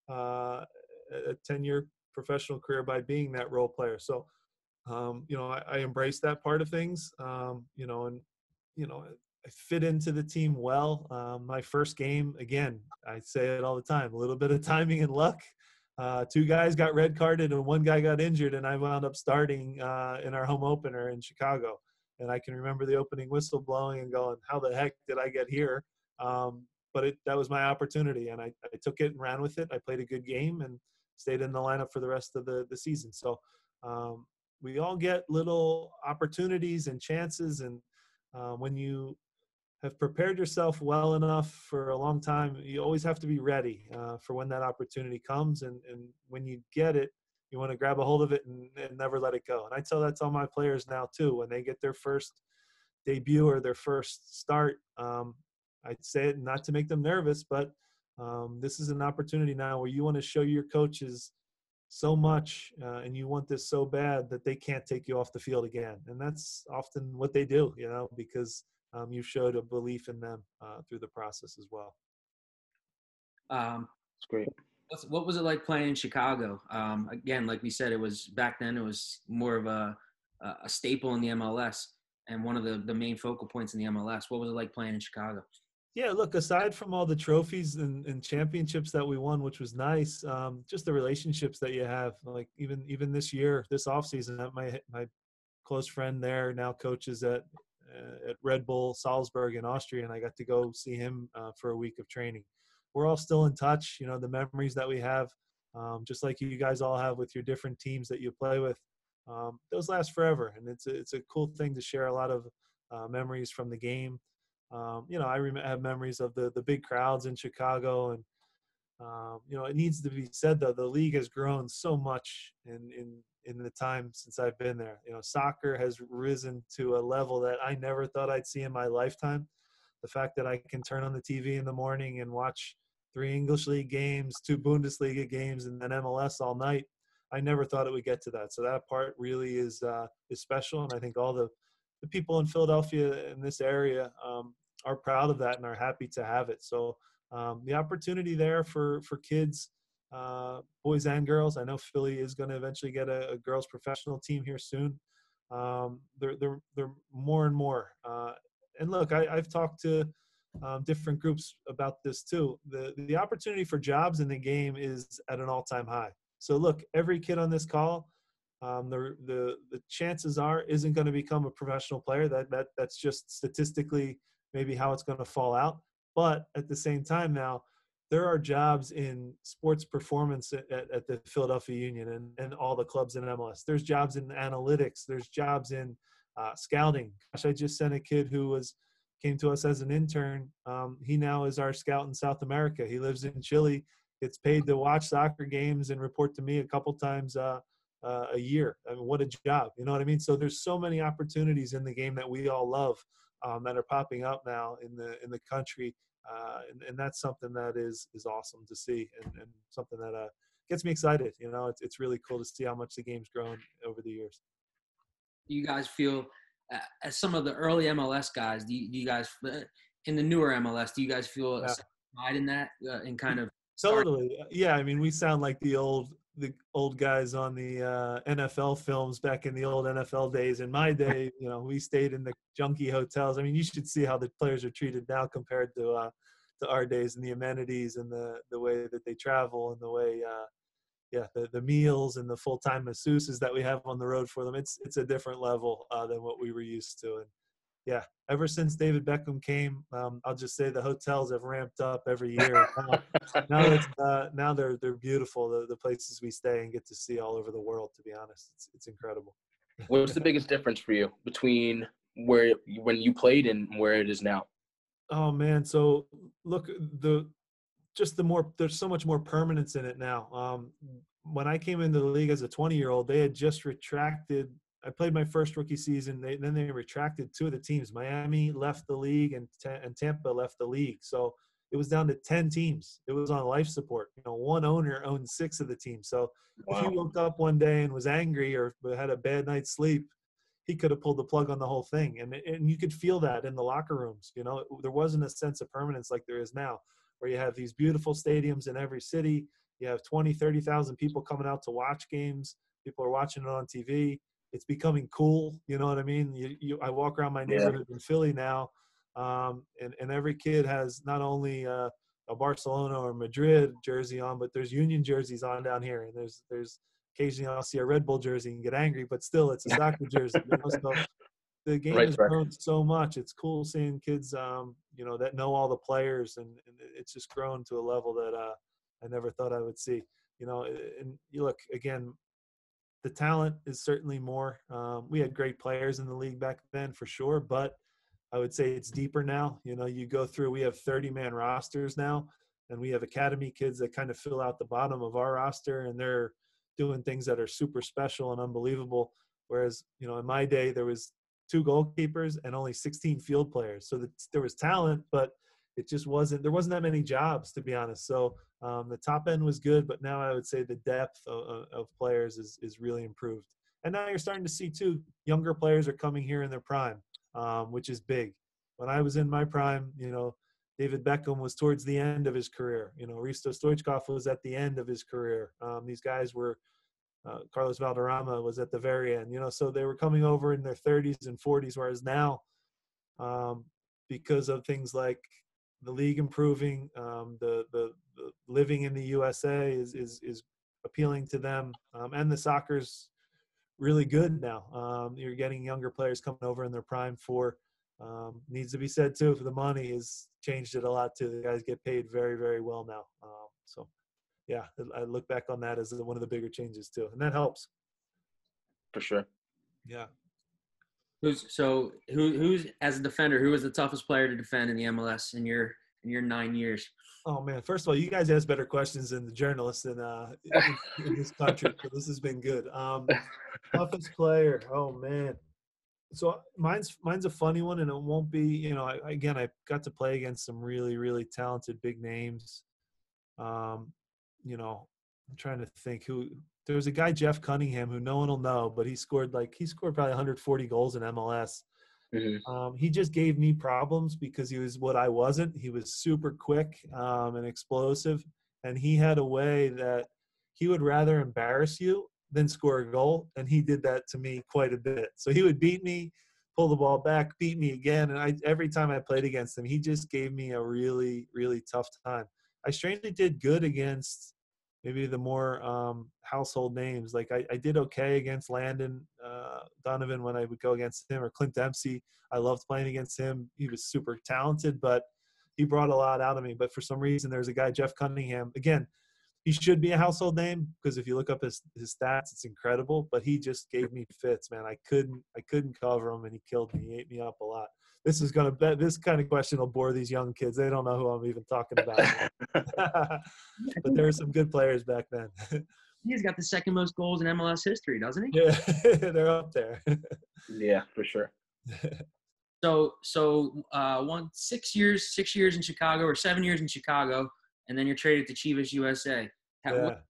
uh, a ten year professional career by being that role player. So, um, you know, I, I embraced that part of things. Um, you know, and you know, I fit into the team well. Um, my first game, again, I say it all the time: a little bit of timing and luck. Uh, two guys got red carded and one guy got injured, and I wound up starting uh, in our home opener in Chicago and I can remember the opening whistle blowing and going, "How the heck did I get here?" Um, but it, that was my opportunity, and I, I, took it and ran with it. I played a good game and stayed in the lineup for the rest of the, the season. So um, we all get little opportunities and chances, and uh, when you have prepared yourself well enough for a long time, you always have to be ready uh, for when that opportunity comes. And, and when you get it, you want to grab a hold of it and, and never let it go. And I tell that to all my players now too. When they get their first debut or their first start, um, I'd say it not to make them nervous, but um, this is an opportunity now where you want to show your coaches so much uh, and you want this so bad that they can't take you off the field again. And that's often what they do, you know, because um, you showed a belief in them uh, through the process as well. Um, it's great. What's, what was it like playing in Chicago? Um, again, like we said, it was back then. It was more of a a staple in the MLS and one of the the main focal points in the MLS. What was it like playing in Chicago? Yeah, look, aside from all the trophies and, and championships that we won, which was nice, um, just the relationships that you have. Like even even this year, this offseason, my my close friend there now coaches at at Red Bull Salzburg in Austria, and I got to go see him uh, for a week of training we're all still in touch. You know, the memories that we have, um, just like you guys all have with your different teams that you play with, um, those last forever. And it's a, it's a cool thing to share a lot of uh, memories from the game. Um, you know, I rem- have memories of the the big crowds in Chicago and Um, you know, it needs to be said though, the league has grown so much in in in the time since I've been there. You know, soccer has risen to a level that I never thought I'd see in my lifetime. The fact that I can turn on the TV in the morning and watch three English league games, two Bundesliga games, and then MLS all night. I never thought it would get to that. So that part really is uh, is special, and I think all the the people in Philadelphia in this area um, are proud of that and are happy to have it. So um, the opportunity there for for kids, uh, boys and girls. I know Philly is going to eventually get a, a, girls professional team here soon. Um, they're they're they're more and more. Uh, and look, I, I've talked to um, different groups about this too. The the opportunity for jobs in the game is at an all time high. So look, every kid on this call, um, the the the chances are isn't going to become a professional player. That that that's just statistically maybe how it's going to fall out. But at the same time now, there are jobs in sports performance at, at, the Philadelphia Union and, and all the clubs in MLS. There's jobs in analytics. There's jobs in uh, scouting. Gosh, I just sent a kid who was came to us as an intern. Um, he now is our scout in South America. He lives in Chile. Gets paid to watch soccer games and report to me a couple times uh, uh, a year. I mean, what a job! You know what I mean? So there's so many opportunities in the game that we all love um, that are popping up now in the in the country, uh, and, and that's something that is is awesome to see, and, and something that uh, gets me excited. You know, it's it's really cool to see how much the game's grown over the years. You guys feel uh, as some of the early MLS guys, do you, do you guys uh, in the newer MLS, do you guys feel yeah. pride in that uh, and kind of totally? Yeah, I mean, we sound like the old the old guys on the uh, NFL films back in the old NFL days. In my day, you know, we stayed in the junky hotels. I mean, you should see how the players are treated now compared to uh, to our days and the amenities and the the way that they travel and the way uh, yeah, the, the meals and the full time masseuses that we have on the road for them. It's it's a different level uh, than what we were used to. And yeah, ever since David Beckham came, um, I'll just say the hotels have ramped up every year. now, now, it's, uh, now they're they're beautiful. The, the places we stay and get to see all over the world. To be honest, it's it's incredible. What's the biggest difference for you between where when you played and where it is now? Oh man, so look the just the more there's so much more permanence in it now. Um, when I came into the league as a 20 year old, they had just retracted. I played my first rookie season. They, then they retracted two of the teams. Miami left the league, and and Tampa left the league. So it was down to 10 teams. It was on life support. You know, one owner owned six of the teams. So wow. if he woke up one day and was angry or had a bad night's sleep, he could have pulled the plug on the whole thing. And and you could feel that in the locker rooms. You know, there wasn't a sense of permanence like there is now where you have these beautiful stadiums in every city. You have 20, 30,000 people coming out to watch games. People are watching it on TV. It's becoming cool. You know what I mean? You, you, I walk around my neighborhood yeah. in Philly now, um, and, and every kid has not only uh, a Barcelona or Madrid jersey on, but there's Union jerseys on down here. And there's, there's occasionally I'll see a Red Bull jersey and get angry, but still it's a soccer jersey. You know? so the game right, has right. grown so much. It's cool seeing kids, um, you know, that know all the players, and, and, it's just grown to a level that uh, I never thought I would see. You know, and you look again, the talent is certainly more. Um, we had great players in the league back then for sure, but I would say it's deeper now. You know, you go through. We have 30 man rosters now, and we have academy kids that kind of fill out the bottom of our roster, and they're doing things that are super special and unbelievable. Whereas, you know, in my day, there was two goalkeepers and only 16 field players. So the, there was talent, but it just wasn't there wasn't that many jobs to be honest. So um, the top end was good, but now I would say the depth of, of, players is is really improved. And now you're starting to see too younger players are coming here in their prime, um, which is big. When I was in my prime, you know, David Beckham was towards the end of his career. You know, Hristo Stoichkov was at the end of his career. Um, these guys were uh, Carlos Valderrama was at the very end, you know, so they were coming over in their 30s and 40s, whereas now, um, because of things like the league improving, um, the, the, the living in the USA is is is appealing to them, um, and the soccer's really good now. Um, you're getting younger players coming over in their prime for. Um, needs to be said too. For the money has changed it a lot too. The guys get paid very very well now. Um, so yeah, I look back on that as one of the bigger changes too, and that helps. For sure. Yeah. Who's so who who's as a defender? Who was the toughest player to defend in the MLS in your in your nine years? Oh man! First of all, you guys ask better questions than the journalists in, uh, in, this country. So this has been good. Um, toughest player. Oh man. So mine's mine's a funny one, and it won't be. You know, I, again, I got to play against some really really talented big names. Um, you know, I'm trying to think who. There was a guy Jeff Cunningham who no one will know, but he scored like he scored probably 140 goals in MLS. Mm-hmm. Um, he just gave me problems because he was what I wasn't. He was super quick um, and explosive, and he had a way that he would rather embarrass you than score a goal, and he did that to me quite a bit. So he would beat me, pull the ball back, beat me again, and I every time I played against him, he just gave me a really really tough time. I strangely did good against maybe the more um, household names. Like I, I, did okay against Landon uh, Donovan when I would go against him, or Clint Dempsey. I loved playing against him. He was super talented, but he brought a lot out of me. But for some reason, there's a guy Jeff Cunningham. Again, he should be a household name because if you look up his his stats, it's incredible. But he just gave me fits, man. I couldn't I couldn't cover him, and he killed me. He ate me up a lot. This is gonna bet this kind of question will bore these young kids. They don't know who I'm even talking about. but there were some good players back then. He's got the second most goals in MLS history, doesn't he? Yeah, they're up there. yeah, for sure. So, so uh, one six years, six years in Chicago, or seven years in Chicago, and then you're traded to Chivas USA. How, yeah. what,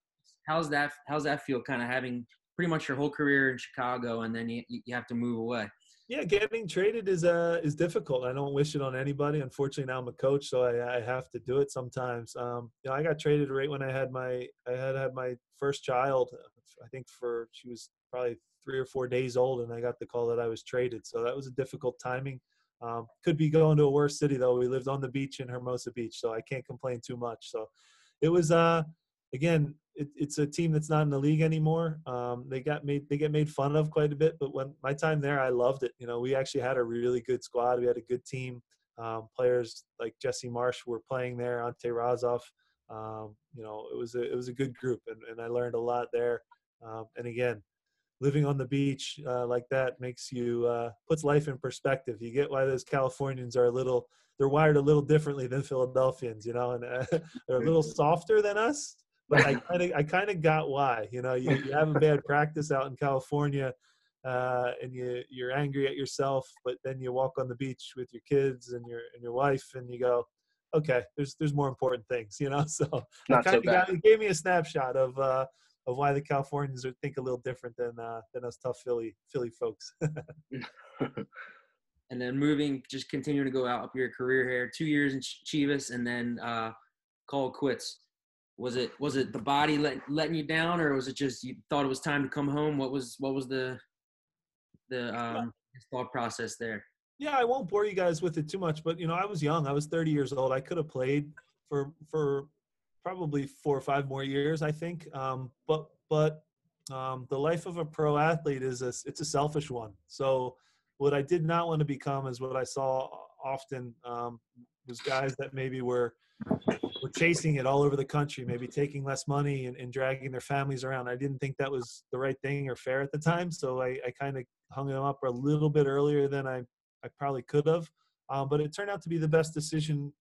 how's that? How's that feel? Kind of having pretty much your whole career in Chicago, and then you you have to move away. Yeah, getting traded is uh is difficult. I don't wish it on anybody. Unfortunately, now I'm a coach, so I, I have to do it sometimes. Um, you know, I got traded right when I had my I had had my first child. I think for she was probably three or four days old, and I got the call that I was traded. So that was a difficult timing. Um, could be going to a worse city though. We lived on the beach in Hermosa Beach, so I can't complain too much. So it was uh again, it, it's a team that's not in the league anymore. Um, they got made they get made fun of quite a bit, but when my time there, I loved it. You know, we actually had a really good squad. We had a good team. Um, players like Jesse Marsch were playing there, Ante Razov. Um, you know, it was a it was a good group, and, and I learned a lot there. Um, and again, living on the beach uh, like that makes you uh, puts life in perspective. You get why those Californians are a little they're wired a little differently than Philadelphians, you know, and uh, they're a little softer than us. But I kind of I kind of got why. You know, you, you have a bad practice out in California. Uh, and you you're angry at yourself, but then you walk on the beach with your kids and your and your wife, and you go, okay, there's there's more important things, you know. So Not so got, it gave me a snapshot of uh, of why the Californians are think a little different than uh, than us tough Philly Philly folks. and then moving, just continuing to go out up your career here, two years in Chivas, and then uh, call quits. Was it was it the body let, letting you down, or was it just you thought it was time to come home? What was what was the the um, thought process there? Yeah, I won't bore you guys with it too much, but you know, I was young. I was 30 years old. I could have played for for probably four or five more years, I think. Um, but but um, the life of a pro athlete is a it's a selfish one. So what I did not want to become is what I saw often um, was guys that maybe were were chasing it all over the country, maybe taking less money and, and dragging their families around. I didn't think that was the right thing or fair at the time, so I, I kind of hung them up a little bit earlier than I I probably could have. Um, but it turned out to be the best decision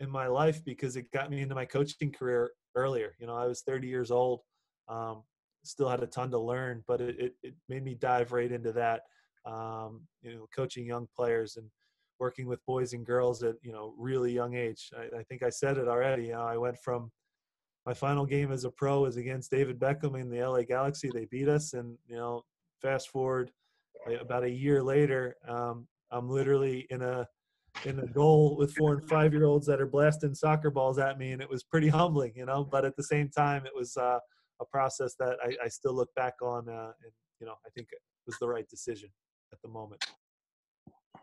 in my life because it got me into my coaching career earlier. You know, I was 30 years old, um, still had a ton to learn, but it, it, it made me dive right into that. Um, you know, coaching young players and working with boys and girls at you know really young age. I, I think I said it already. You know, I went from my final game as a pro was against David Beckham in the LA Galaxy. They beat us, and you know, fast forward about a year later, um, I'm literally in a in a goal with four and five year olds that are blasting soccer balls at me, and it was pretty humbling, you know. But at the same time, it was uh, a process that I, I, still look back on, uh, and you know, I think it was the right decision at the moment.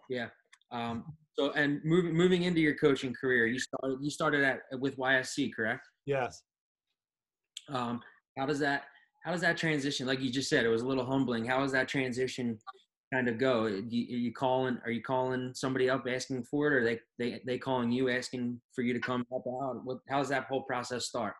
Yeah. Um, so, and moving moving into your coaching career, you started you started at with YSC, correct? Yes. Um, how does that how does that transition? Like you just said, it was a little humbling. How does that transition kind of go? Are you, you calling? Are you calling somebody up asking for it, or they they they calling you asking for you to come help out? What? How does that whole process start?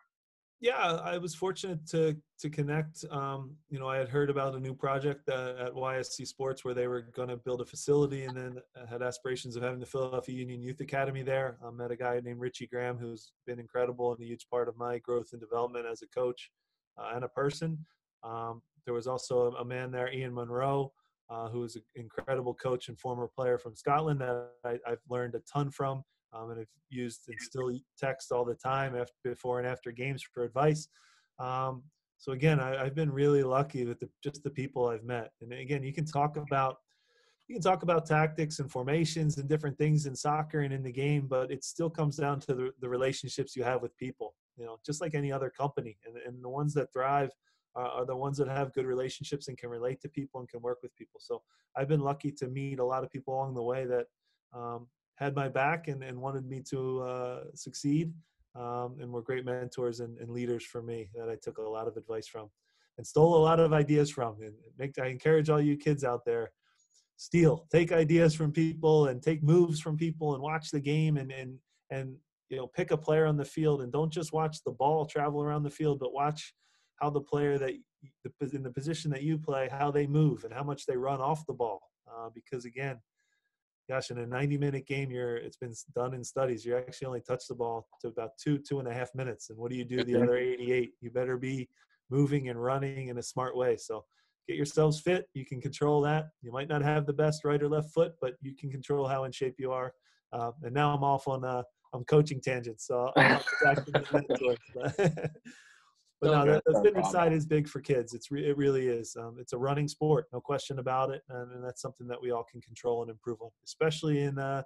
Yeah, I was fortunate to to connect. Um, you know, I had heard about a new project uh, at YSC Sports where they were going to build a facility, and then had aspirations of having the Philadelphia Union Youth Academy there. I met a guy named Richie Graham, who's been incredible and a huge part of my growth and development as a coach uh, and a person. Um, there was also a, man there, Ian Monroe, uh, who is an incredible coach and former player from Scotland that I, have learned a ton from um, and have used and still text all the time after, before and after games for advice. Um, so again, I, have been really lucky with the, just the people I've met. And again, you can talk about you can talk about tactics and formations and different things in soccer and in the game, but it still comes down to the, the relationships you have with people. You know, just like any other company, and, and the ones that thrive are, are the ones that have good relationships and can relate to people and can work with people. So I've been lucky to meet a lot of people along the way that um, had my back and, and wanted me to uh, succeed um, and were great mentors and, and, leaders for me that I took a lot of advice from and stole a lot of ideas from. And make, I encourage all you kids out there, steal, take ideas from people and take moves from people and watch the game and, and, and, you know, pick a player on the field and don't just watch the ball travel around the field, but watch how the player that in the position that you play, how they move and how much they run off the ball. Uh, because again, gosh, in a 90 minute game, you're it's been done in studies. You actually only touch the ball to about two, two and a half minutes. And what do you do the other 88? You better be moving and running in a smart way. So get yourselves fit. You can control that. You might not have the best right or left foot, but you can control how in shape you are. Uh, and now I'm off on uh, I'm coaching tangents, so I'm back to the but no, the, the fitness side is big for kids. It's re, it really is. Um, it's a running sport, no question about it, and, and, that's something that we all can control and improve on, especially in uh,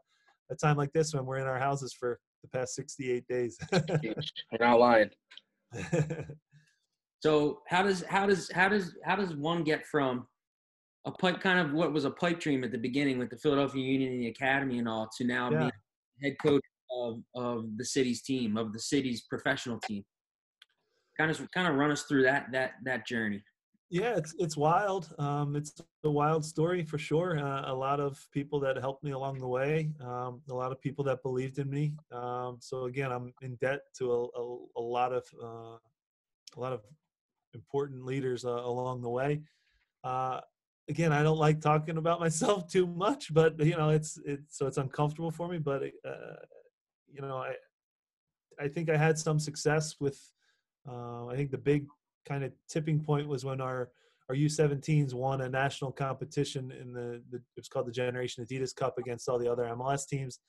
a time like this when we're in our houses for the past 68 days. You're not lying. so how does how does how does how does one get from a pipe kind of what was a pipe dream at the beginning with the Philadelphia Union and the academy and all to now yeah. being head coach of, of the city's team of the city's professional team? Kind of kind of run us through that that that journey. Yeah it's it's wild um, it's a wild story for sure uh, a lot of people that helped me along the way um, a lot of people that believed in me um, so again i'm in debt to a, a, a lot of uh, a lot of important leaders uh, along the way. Uh, again i don't like talking about myself too much but you know it's it's so it's uncomfortable for me but uh, you know i i think i had some success with uh, I think the big kind of tipping point was when our our U17s won a national competition in the, the it was called the Generation Adidas Cup against all the other MLS teams.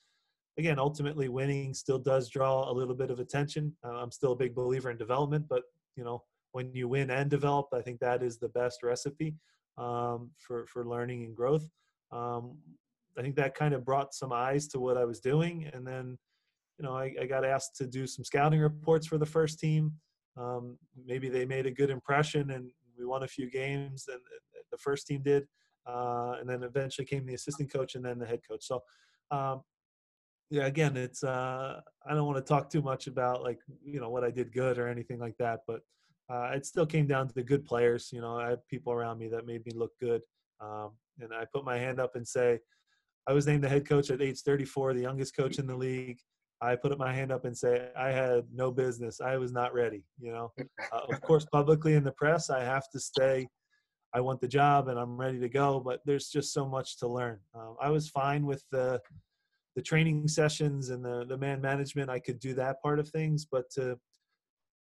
Again, ultimately winning still does draw a little bit of attention. Uh, I'm still a big believer in development, but you know when you win and develop, I think that is the best recipe um, for for learning and growth. Um, I think that kind of brought some eyes to what I was doing, and then you know I, I got asked to do some scouting reports for the first team um, maybe they made a good impression and we won a few games and the first team did uh, and then eventually came the assistant coach and then the head coach. So um, yeah again it's uh, i don't want to talk too much about like you know what i did good or anything like that but uh, it still came down to the good players you know i had people around me that made me look good um, and i put my hand up and say i was named the head coach at age 34 the youngest coach in the league I put up my hand up and say I had no business. I was not ready. You know, uh, of course, publicly in the press, I have to say I want the job and I'm ready to go. But there's just so much to learn. Um, I was fine with the the training sessions and the the man management. I could do that part of things, but to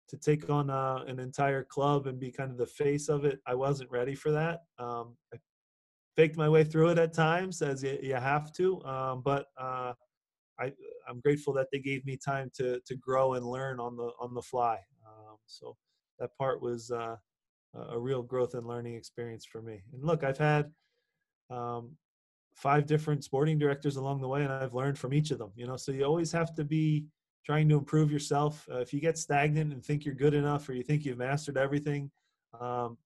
to take on uh, an entire club and be kind of the face of it, I wasn't ready for that. Um, I faked my way through it at times, as you, you have to. Um, but uh, I I'm grateful that they gave me time to to grow and learn on the on the fly. Um, so that part was uh, a real growth and learning experience for me. And look, I've had um, five different sporting directors along the way, and I've learned from each of them. You know, so you always have to be trying to improve yourself. Uh, if you get stagnant and think you're good enough, or you think you've mastered everything, um,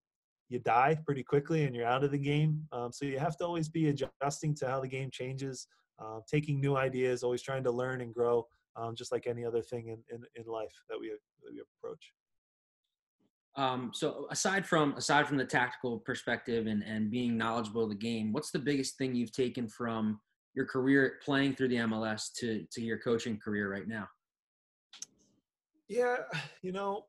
you die pretty quickly and you're out of the game. Um, so you have to always be adjusting to how the game changes, uh, taking new ideas, always trying to learn and grow, um, just like any other thing in, in, in life that we, that we approach. Um, so aside from aside from the tactical perspective and, and being knowledgeable of the game, what's the biggest thing you've taken from your career playing through the MLS to to your coaching career right now? Yeah, you know,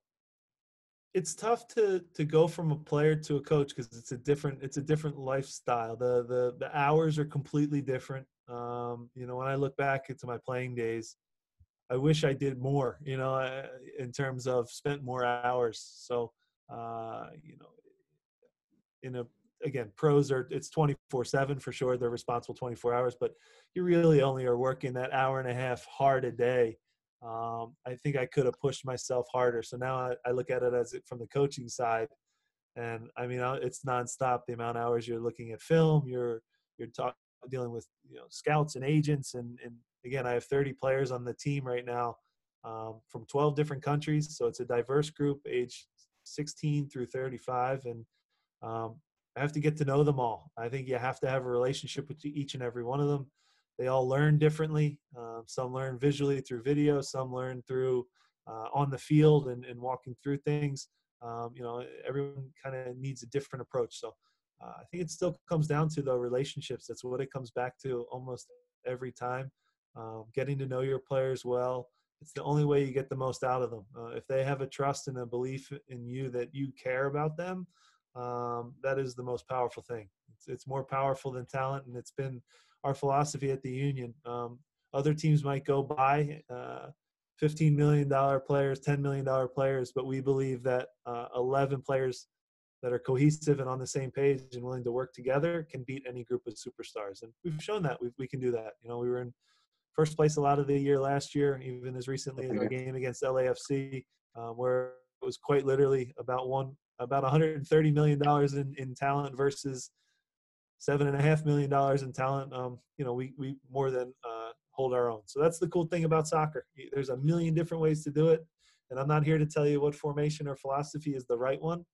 it's tough to to go from a player to a coach because it's a different it's a different lifestyle. The the the hours are completely different. Um, you know, when I look back into my playing days, I wish I did more. You know, uh, in terms of spent more hours. So, uh, you know, in a again, pros are it's 24 seven for sure. They're responsible 24 hours, but you really only are working that hour and a half hard a day um, I think I could have pushed myself harder. So now I, I look at it as it from the coaching side, and I mean it's nonstop. The amount of hours you're looking at film, you're you're dealing with you know scouts and agents, and and again I have 30 players on the team right now um, from 12 different countries. So it's a diverse group, age 16 through 35, and um, I have to get to know them all. I think you have to have a relationship with each and every one of them they all learn differently. Uh, some learn visually through video, some learn through uh, on the field and, and walking through things. Um, you know, everyone kind of needs a different approach. So uh, I think it still comes down to the relationships. That's what it comes back to almost every time. Um, getting to know your players well. It's the only way you get the most out of them. Uh, if they have a trust and a belief in you that you care about them, um, that is the most powerful thing. It's, it's more powerful than talent, and it's been our philosophy at the union. Um, other teams might go buy uh, $15 million players, $10 million players, but we believe that uh, 11 players that are cohesive and on the same page and willing to work together can beat any group of superstars. And we've shown that we we can do that. You know, we were in first place a lot of the year last year, even as recently as the game against LAFC, um, where it was quite literally about one about 130 million dollars in, in talent versus seven and a half million dollars in talent. Um, you know, we we more than uh, hold our own. So that's the cool thing about soccer. There's a million different ways to do it, and I'm not here to tell you what formation or philosophy is the right one,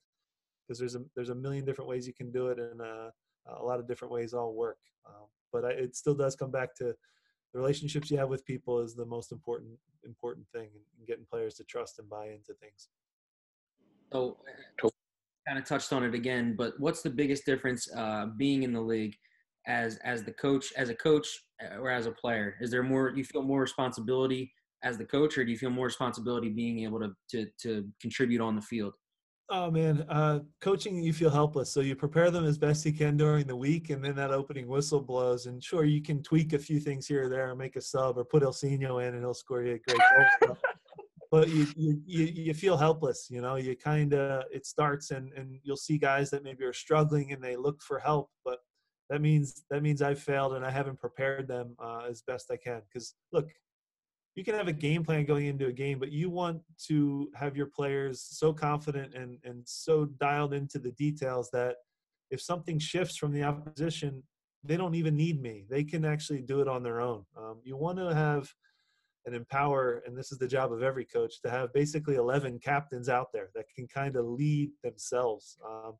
because there's a there's a million different ways you can do it, and uh, a lot of different ways all work. Um, but I, it still does come back to the relationships you have with people is the most important important thing, and getting players to trust and buy into things. So kind of touched on it again, but what's the biggest difference uh, being in the league as as the coach, as a coach, uh, or as a player? Is there more? You feel more responsibility as the coach, or do you feel more responsibility being able to to, to contribute on the field? Oh man, uh, coaching you feel helpless, so you prepare them as best you can during the week, and then that opening whistle blows, and sure you can tweak a few things here or there, and make a sub, or put Ilsinho in, and he'll score you a great goal but you, you you feel helpless you know you kind of it starts and and you'll see guys that maybe are struggling and they look for help but that means that means i've failed and i haven't prepared them uh, as best i can. Because look you can have a game plan going into a game but you want to have your players so confident and and so dialed into the details that if something shifts from the opposition they don't even need me. They can actually do it on their own. Um, you want to have and empower and this is the job of every coach to have basically 11 captains out there that can kind of lead themselves um,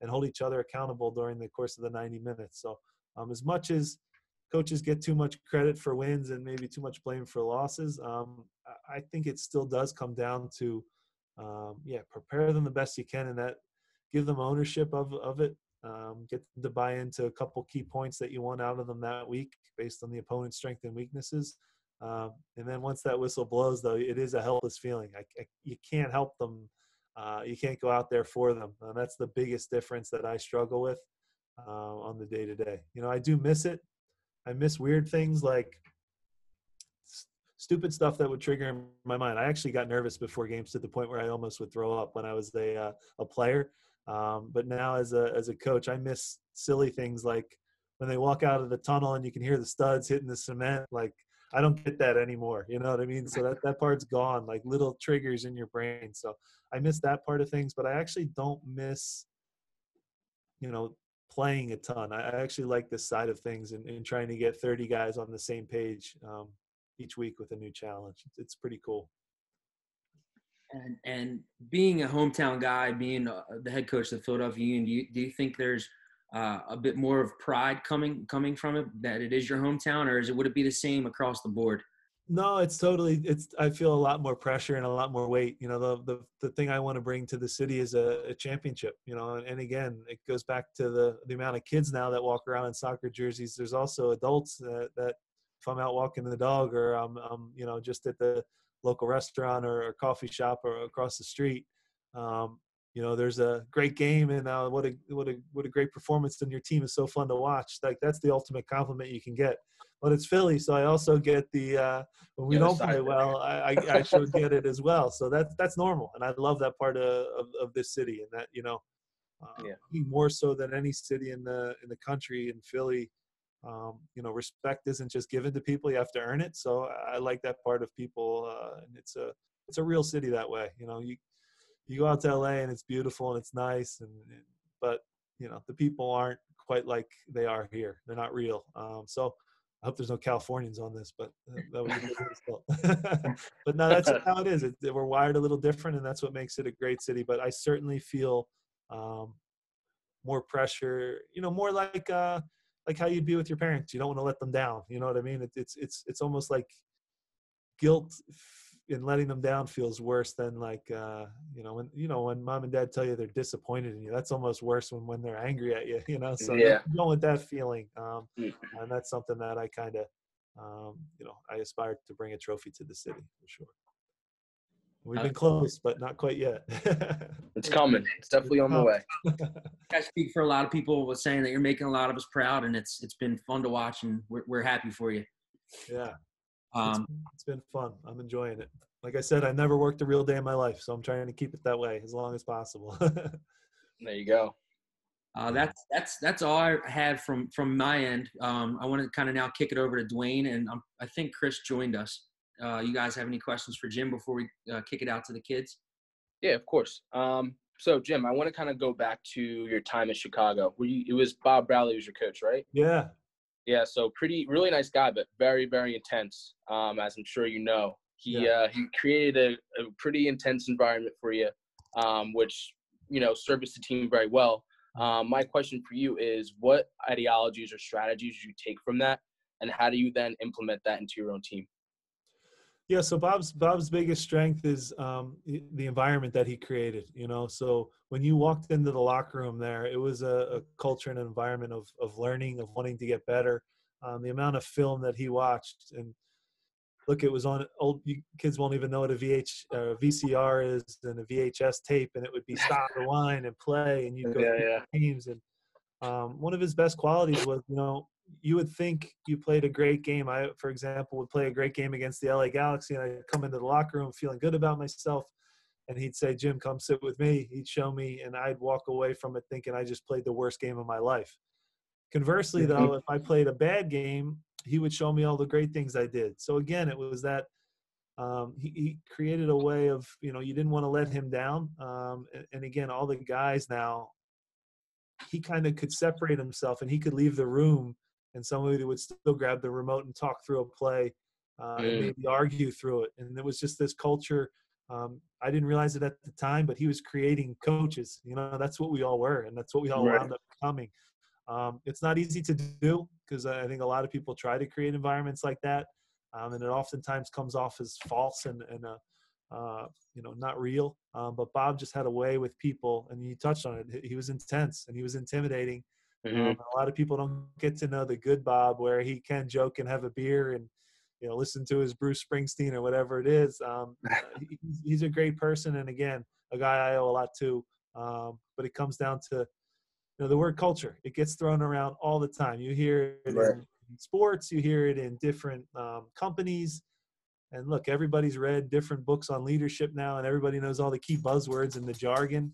and hold each other accountable during the course of the 90 minutes. So um, as much as coaches get too much credit for wins and maybe too much blame for losses um, i think it still does come down to um, yeah prepare them the best you can and that give them ownership of, of it um, get them to buy into a couple key points that you want out of them that week based on the opponent's strength and weaknesses um, and then once that whistle blows, though, it is a helpless feeling. I, I, you can't help them. Uh, you can't go out there for them. And that's the biggest difference that I struggle with uh, on the day to day. You know, I do miss it. I miss weird things like st- stupid stuff that would trigger in my mind. I actually got nervous before games to the point where I almost would throw up when I was a, uh, a player. Um, but now as a, as a coach, I miss silly things like when they walk out of the tunnel and you can hear the studs hitting the cement, like I don't get that anymore. You know what I mean? So that, that part's gone, like little triggers in your brain. So I miss that part of things, but I actually don't miss, you know, playing a ton. I, actually like this side of things and, and, trying to get 30 guys on the same page um, each week with a new challenge. It's, it's pretty cool. And, and being a hometown guy, being uh, the head coach of the Philadelphia Union, do you, do you think there's uh, a bit more of pride coming coming from it that it is your hometown, or is it would it be the same across the board? No, it's totally. It's. I feel a lot more pressure and a lot more weight. You know, the the, the thing I want to bring to the city is a, a championship. You know, and, and, again, it goes back to the the amount of kids now that walk around in soccer jerseys. There's also adults that, that if I'm out walking the dog or I'm, I'm you know just at the local restaurant or, or coffee shop or across the street, um, you know, there's a great game and uh, what a what a what a great performance and your team is so fun to watch. Like that's the ultimate compliment you can get. But it's Philly, so I also get the uh, when we don't play well, I, I, I should get it as well. So that's that's normal, and I love that part of, of, of this city, and that you know, uh, yeah. more so than any city in the in the country in Philly. Um, you know, respect isn't just given to people; you have to earn it. So I like that part of people, uh, and it's a it's a real city that way. You know, you you go out to LA and it's beautiful and it's nice, and, and but you know the people aren't quite like they are here. They're not real. Um, so I hope there's no Californians on this, but that would be but no, that's how it is. It, we're wired a little different, and that's what makes it a great city. But I certainly feel um, more pressure. You know, more like uh, like how you'd be with your parents. You don't want to let them down. You know what I mean? It, it's it's it's almost like guilt and letting them down feels worse than like uh you know when you know when mom and dad tell you they're disappointed in you that's almost worse when when they're angry at you you know so yeah. you don't with that feeling um mm-hmm. and that's something that i kind of um you know i aspire to bring a trophy to the city for sure. We've been close but not quite yet. It's coming. It's definitely on the way. I speak for a lot of people with saying that you're making a lot of us proud and it's it's been fun to watch and we're, we're happy for you. Yeah um, it's, it's been fun. I'm enjoying it. Like I said, I never worked a real day in my life, so I'm trying to keep it that way as long as possible. there you go. Uh, that's that's that's all I had from from my end. Um, I want to kind of now kick it over to Dwayne, and um, I think Chris joined us. Uh, you guys have any questions for Jim before we uh, kick it out to the kids? Yeah, of course. Um, so Jim, I want to kind of go back to your time in Chicago. Were you, it was Bob Bradley was your coach, right? Yeah, yeah, so pretty, really nice guy, but very, very intense. Um, as I'm sure you know, he yeah. uh, he created a, a, pretty intense environment for you, um, which you know serviced the team very well. Um, my question for you is, what ideologies or strategies you take from that, and how do you then implement that into your own team? Yeah, so Bob's Bob's biggest strength is um, the environment that he created. You know, so when you walked into the locker room there, it was a, a culture and an environment of of learning, of wanting to get better. Um, the amount of film that he watched, and look, it was on old. You, kids won't even know what a VH uh, VCR is and a VHS tape, and it would be stop, rewind, and play, and you go yeah, yeah. games. And um, one of his best qualities was, you know, you would think you played a great game. I, for example, would play a great game against the LA Galaxy, and I'd come into the locker room feeling good about myself. And he'd say, "Jim, come sit with me." He'd show me, and I'd walk away from it thinking I just played the worst game of my life. Conversely, though, if I played a bad game, he would show me all the great things I did. So again, it was that um, he, he, created a way of you know you didn't want to let him down. Um, and, and again, all the guys now, he kind of could separate himself, and he could leave the room and somebody would still grab the remote and talk through a play uh, mm. and maybe argue through it. And it was just this culture. Um, I didn't realize it at the time, but he was creating coaches. You know, that's what we all were, and that's what we all right. wound up becoming. Um, it's not easy to do because I think a lot of people try to create environments like that, um, and it oftentimes comes off as false and, and uh, uh, you know, not real. Um, but Bob just had a way with people, and he touched on it. He was intense and he was intimidating, Mm-hmm. Um, a lot of people don't get to know the good Bob, where he can joke and have a beer and you know listen to his Bruce Springsteen or whatever it is. Um, he's, he's, a great person, and again, a guy I owe a lot to. Um, but it comes down to you know the word culture. It gets thrown around all the time. You hear it right. in sports, you hear it in different um, companies. And look, everybody's read different books on leadership now, and everybody knows all the key buzzwords and the jargon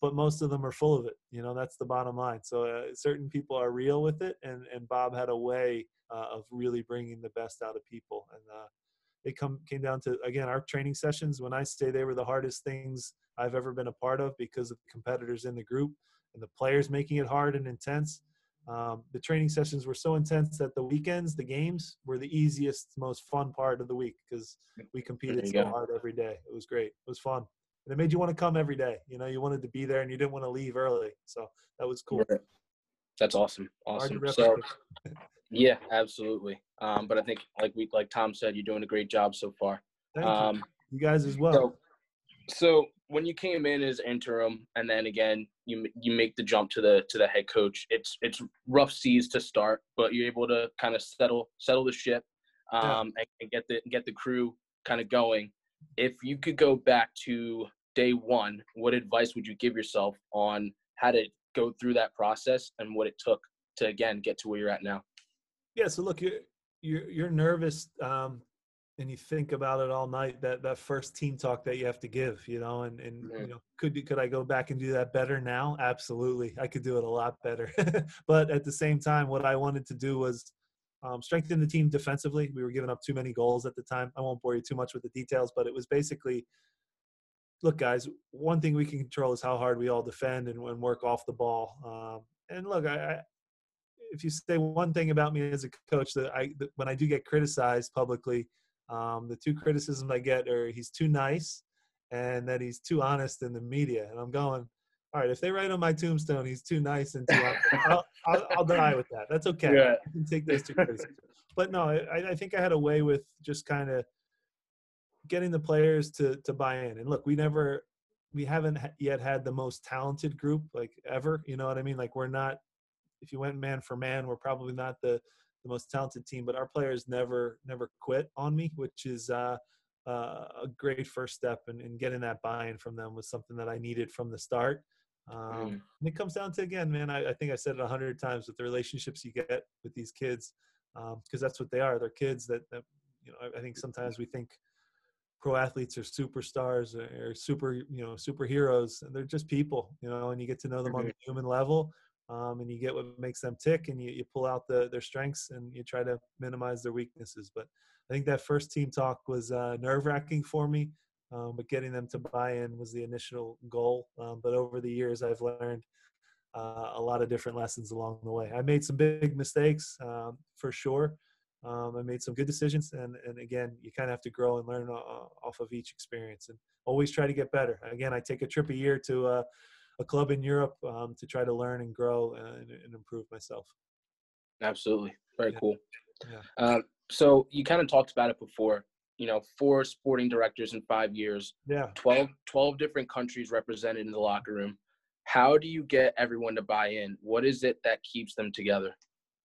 but most of them are full of it. You know, that's the bottom line. So uh, certain people are real with it, and and Bob had a way uh, of really bringing the best out of people. And uh, it come came down to again our training sessions. When I say they were the hardest things I've ever been a part of because of the competitors in the group and the players making it hard and intense. Um, the training sessions were so intense that the weekends, the games, were the easiest, most fun part of the week because we competed so go. hard every day. It was great. It was fun and it made you want to come every day. You know, you wanted to be there and you didn't want to leave early. So that was cool. That's awesome. Awesome. So, yeah, absolutely. Um, but I think, like we, like Tom said, you're doing a great job so far. Thank um, you. you guys as well. So, so when you came in as interim, and then again you you make the jump to the to the head coach, it's it's rough seas to start, but you're able to kind of settle settle the ship, um, yeah. and, and get the get the crew kind of going if you could go back to day one, what advice would you give yourself on how to go through that process and what it took to again get to where you're at now? Yeah. So look, you're you're, you're nervous, um, and you think about it all night. That that first team talk that you have to give, you know, and and mm-hmm. you know, could could I go back and do that better now? Absolutely, I could do it a lot better. but at the same time, what I wanted to do was um, strengthen the team defensively. We were giving up too many goals at the time. I won't bore you too much with the details, but it was basically look, guys, one thing we can control is how hard we all defend and, and work off the ball. Um, and look, I, I, if you say one thing about me as a coach that I, that when I do get criticized publicly, um, the two criticisms I get are he's too nice and that he's too honest in the media. And I'm going, all right, if they write on my tombstone, he's too nice and too honest, I'll, I'll, I'll, die with that. That's okay. Yeah. I can take those two criticisms. But no, I, I think I had a way with just kind of – getting the players to to buy in. And look, we never we haven't yet had the most talented group like ever. You know what I mean? Like we're not. If you went man for man, we're probably not the the most talented team, but our players never never quit on me, which is uh, uh, a great first step. And in, in, getting that buy-in from them was something that I needed from the start. Um, mm. And it comes down to again, man. I, I think I said it a hundred times with the relationships you get with these kids, because um, that's what they are. They're kids that, that you know. I, I think sometimes we think pro athletes are superstars or, super you know superheroes they're just people you know and you get to know them on the human level um, and you get what makes them tick and you, you pull out the, their strengths and you try to minimize their weaknesses but i think that first team talk was uh, nerve wracking for me um, but getting them to buy in was the initial goal um, but over the years i've learned uh, a lot of different lessons along the way. I made some big mistakes um, for sure um, I made some good decisions, and and again, you kind of have to grow and learn uh, off of each experience, and always try to get better. Again, I take a trip a year to uh, a club in Europe um, to try to learn and grow and, and improve myself. Absolutely, very yeah. cool. Yeah. Uh, so you kind of talked about it before. You know, four sporting directors in five years. Yeah. 12, 12 different countries represented in the locker room. How do you get everyone to buy in? What is it that keeps them together?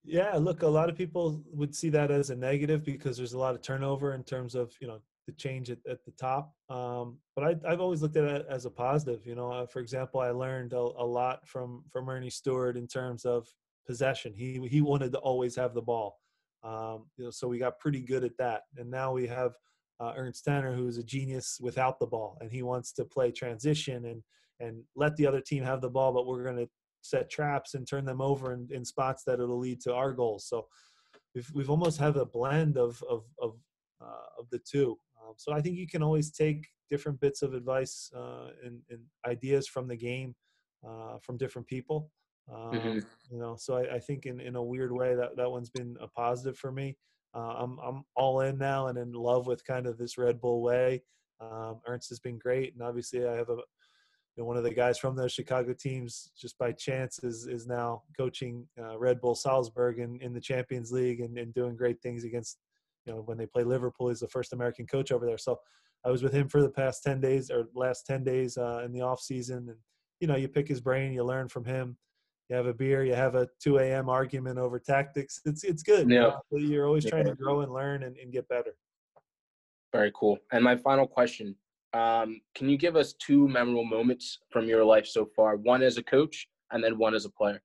Yeah, look, a lot of people would see that as a negative because there's a lot of turnover in terms of you know the change at, at the top. Um, but I, have always looked at it as a positive. You know, uh, for example, I learned a, a, lot from from Earnie Stewart in terms of possession. He he wanted to always have the ball. Um, you know, so we got pretty good at that. And now we have uh, Ernst Tanner, who's a genius without the ball, and he wants to play transition and and let the other team have the ball, but we're going to set traps and turn them over in, in spots that it'll lead to our goals. So we've we've almost have a blend of of of, uh, of the two. Um, so I think you can always take different bits of advice uh, and, and, ideas from the game uh, from different people. Um, mm-hmm. You know, so I, I, think in, in a weird way that that one's been a positive for me. Uh, I'm I'm all in now and in love with kind of this Red Bull way. Um, Ernst has been great, and obviously I have a know, one of the guys from those Chicago teams, just by chance, is is now coaching uh, Red Bull Salzburg in, in the Champions League and, and doing great things against, you know, when they play Liverpool. He's the first American coach over there. So I was with him for the past ten days or last ten days uh, in the off season, and you know, you pick his brain, you learn from him. You have a beer, you have a 2 a.m. argument over tactics. It's it's good. Yeah. You are always trying to grow and learn and, and get better. Very cool. And my final question um, can you give us two memorable moments from your life so far? One as a coach and then one as a player.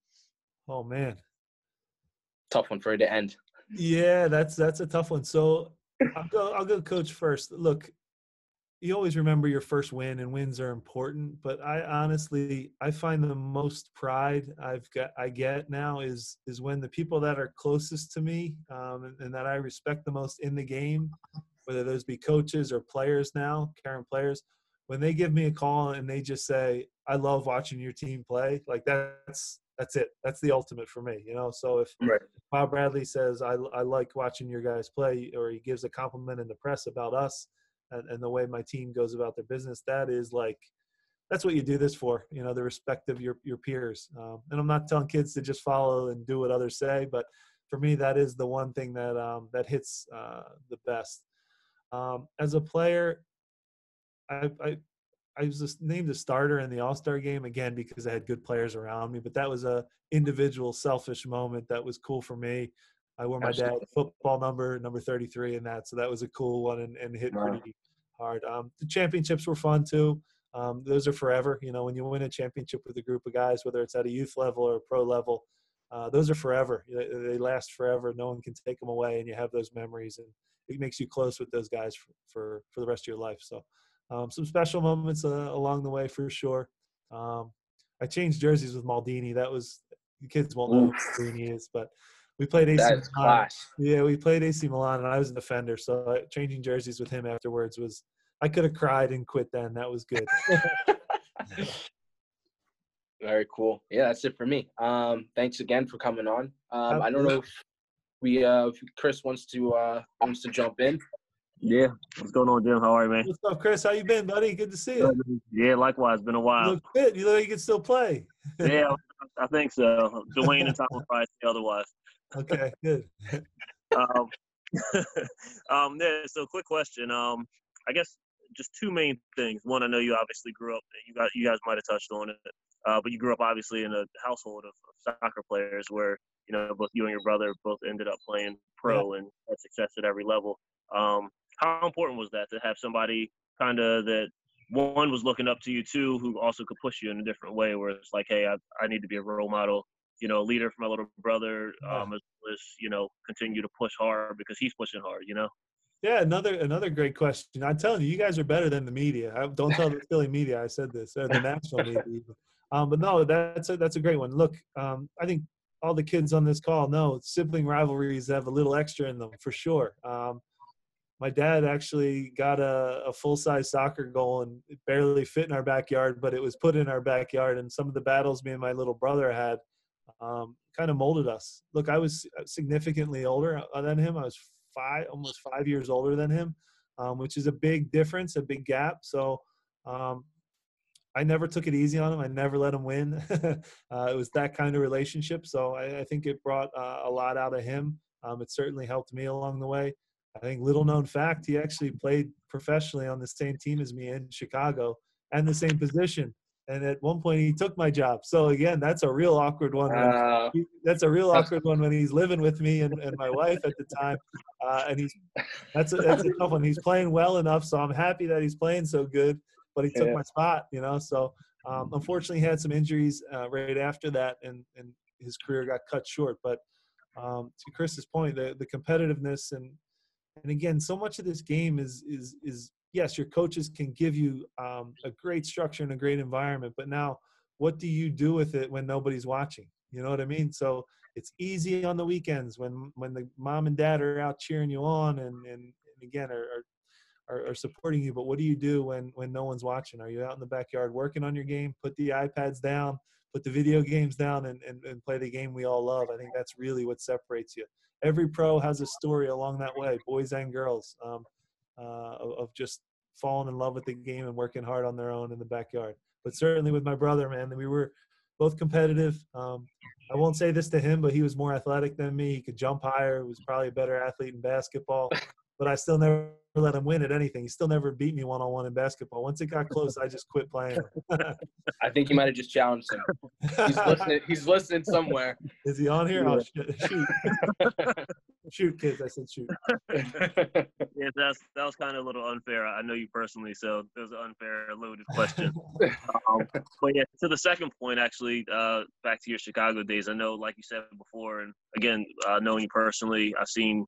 Oh man, tough one for you to end. Yeah, that's that's a tough one. So I'll go. I'll go coach first. Look, you always remember your first win, and wins are important. But I honestly, I find the most pride I've got, I get now is is when the people that are closest to me um, and, and that I respect the most in the game whether those be coaches or players now, current players, when they give me a call and they just say, "I love watching your team play," like that's that's it. That's the ultimate for me, you know. So if right. Bob Bradley says, I, "I like watching your guys play," or he gives a compliment in the press about us and, and the way my team goes about their business, that is like that's what you do this for, you know, the respect of your your peers. Um, and I'm not telling kids to just follow and do what others say, but for me, that is the one thing that um, that hits uh, the best. Um, as a player, I, I I was just named a starter in the All Star game again because I had good players around me. But that was a individual, selfish moment that was cool for me. I wore my dad's football number, number 33, in that, so that was a cool one and, and hit wow. pretty hard. Um, the championships were fun too. um, those are forever. You know, when you win a championship with a group of guys, whether it's at a youth level or a pro level, uh, those are forever. They, they, last forever. No one can take them away, and you have those memories, and it makes you close with those guys for for, for the rest of your life. So, um, some special moments uh, along the way for sure. Um, I changed jerseys with Maldini. That was the kids won't know who Maldini is, but we played AC Milan. Class. Yeah, we played AC Milan, and I was a defender. So uh, changing jerseys with him afterwards was I could have cried and quit then. That was good. Very cool. Yeah, that's it for me. Um, thanks again for coming on. Um, I don't know if we uh, if Chris wants to uh, wants to jump in. Yeah, what's going on, Jim? How are you, man? What's up, Chris? How you been, buddy? Good to see you. Yeah, likewise. Been a while. You look fit. You look like you can still play. yeah, I think so. Dwayne and Tom will probably say otherwise. Okay, good. um, um, yeah. So, quick question. Um, I guess just two main things. One, I know you obviously grew up. You got you guys might have touched on it, uh, but you grew up obviously in a household of, of, soccer players where you know both you and your brother both ended up playing pro yeah. and had success at every level. Um, how important was that to have somebody kind of that one was looking up to you too, who also could push you in a different way, where it's like, hey, I, I need to be a role model, you know, a leader for my little brother, um, as, as you know, continue to push hard because he's pushing hard, you know. Yeah, another another great question. I'm telling you, you guys are better than the media. I, don't tell the Philly media I said this, or the national media. Um, but no, that's a that's a great one. Look, um, I think all the kids on this call know sibling rivalries have a little extra in them for sure. Um, my dad actually got a, a full size soccer goal and it barely fit in our backyard, but it was put in our backyard. And some of the battles me and my little brother had um, kind of molded us. Look, I was significantly older uh, than him. I was five, almost five years older than him, um, which is a big difference, a big gap. So um, I never took it easy on him. I never let him win. uh, it was that kind of relationship. So I, I think it brought uh, a lot out of him. Um, it certainly helped me along the way. I think little known fact, he actually played professionally on the same team as me in Chicago and the same position. And at one point, he took my job. So again, that's a real awkward one. Uh, he, that's a real awkward one when he's living with me and, and my wife at the time. Uh, and he's that's a, that's a tough one. He's playing well enough, so I'm happy that he's playing so good. But he took yeah. my spot, you know. So um, unfortunately, he had some injuries uh, right after that, and and his career got cut short. But um, to Chris's point, the the competitiveness and and again, so much of this game is is is yes, your coaches can give you um, a great structure and a great environment, but now what do you do with it when nobody's watching? You know what I mean? So it's easy on the weekends when when the mom and dad are out cheering you on and and, and again are, are are supporting you. But what do you do when when no one's watching? Are you out in the backyard working on your game? Put the iPads down, put the video games down, and and, and play the game we all love. I think that's really what separates you every pro has a story along that way, boys and girls, um, uh, of just falling in love with the game and working hard on their own in the backyard. But certainly with my brother, man, we were both competitive. Um, I won't say this to him, but he was more athletic than me. He could jump higher. He was probably a better athlete in basketball but I still never let him win at anything. He still never beat me one on one in basketball. Once it got close, I just quit playing. I think he might have just challenged him. He's listening. He's listening somewhere. Is he on here? Oh, shoot. shoot, kids. I said shoot. yeah, that's that was kind of a little unfair. I know you personally, so it was an unfair, loaded question. um, but yeah, to the second point, actually, uh, back to your Chicago days. I know, like you said before, and again, uh, knowing you personally, I've seen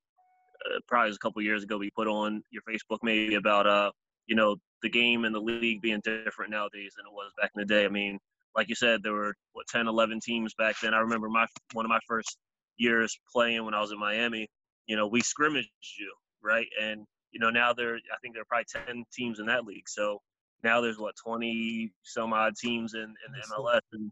uh, probably a couple years ago we put on your Facebook maybe about uh you know the game and the league being different nowadays than it was back in the day. I mean, like you said, there were what 10, 11 teams back then. I remember my one of my first years playing when I was in Miami. You know, we scrimmaged you right, and you know now there I think there are probably 10 teams in that league. So now there's what 20 some odd teams in, in the MLS and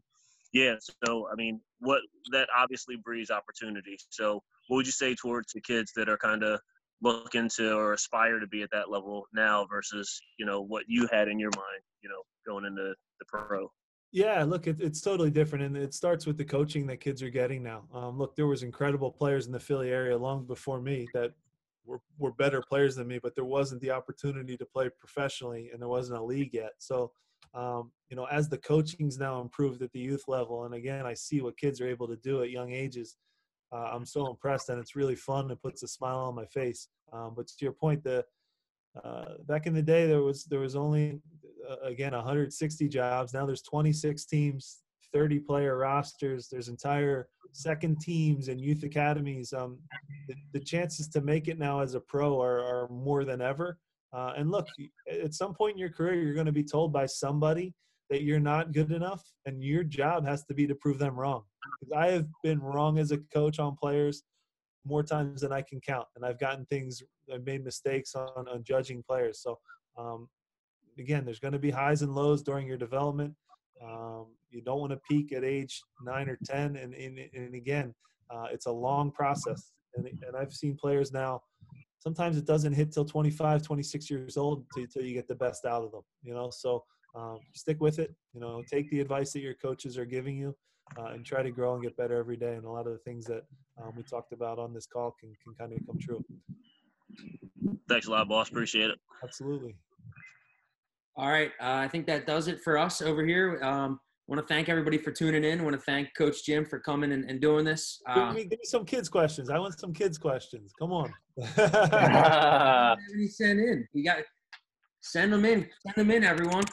yeah so i mean what that obviously breeds opportunity. So what would you say towards the kids that are kind of looking to or aspire to be at that level now versus you know what you had in your mind you know going into the pro? Yeah look it, it's totally different and it starts with the coaching that kids are getting now. Um, look there was incredible players in the philly area long before me that were, were better players than me but there wasn't the opportunity to play professionally and there wasn't a league yet. So um, you know as the coaching's now improved at the youth level and again i see what kids are able to do at young ages uh, I'm so impressed, and it's really fun. It puts a smile on my face. Um, but to your point, the uh, back in the day, there was there was only uh, again 160 jobs. Now there's 26 teams, 30 player rosters. There's entire second teams and youth academies. Um, the, the chances to make it now as a pro are, are more than ever. Uh, and look, at some point in your career, you're going to be told by somebody that you're not good enough, and your job has to be to prove them wrong. Because I have been wrong as a coach on players more times than I can count, and I've gotten things, I've made mistakes on, on judging players. So, um, again, there's going to be highs and lows during your development. Um, you don't want to peak at age nine or ten, and and, and again, uh, it's a long process. And, and I've seen players now. Sometimes it doesn't hit till 25, 26 years old until you get the best out of them. You know, so um, stick with it. You know, take the advice that your coaches are giving you, uh, and try to grow and get better every day. And a lot of the things that um, we talked about on this call can can kind of come true. Thanks a lot, boss. Appreciate it. Absolutely. All right, uh, I think that does it for us over here. Um, want to thank everybody for tuning in. want to thank Coach Jim for coming and, and doing this. Give Uh, me, give me some kids questions. I want some kids questions. Come on. you send in. You got send them in. Send them in, everyone.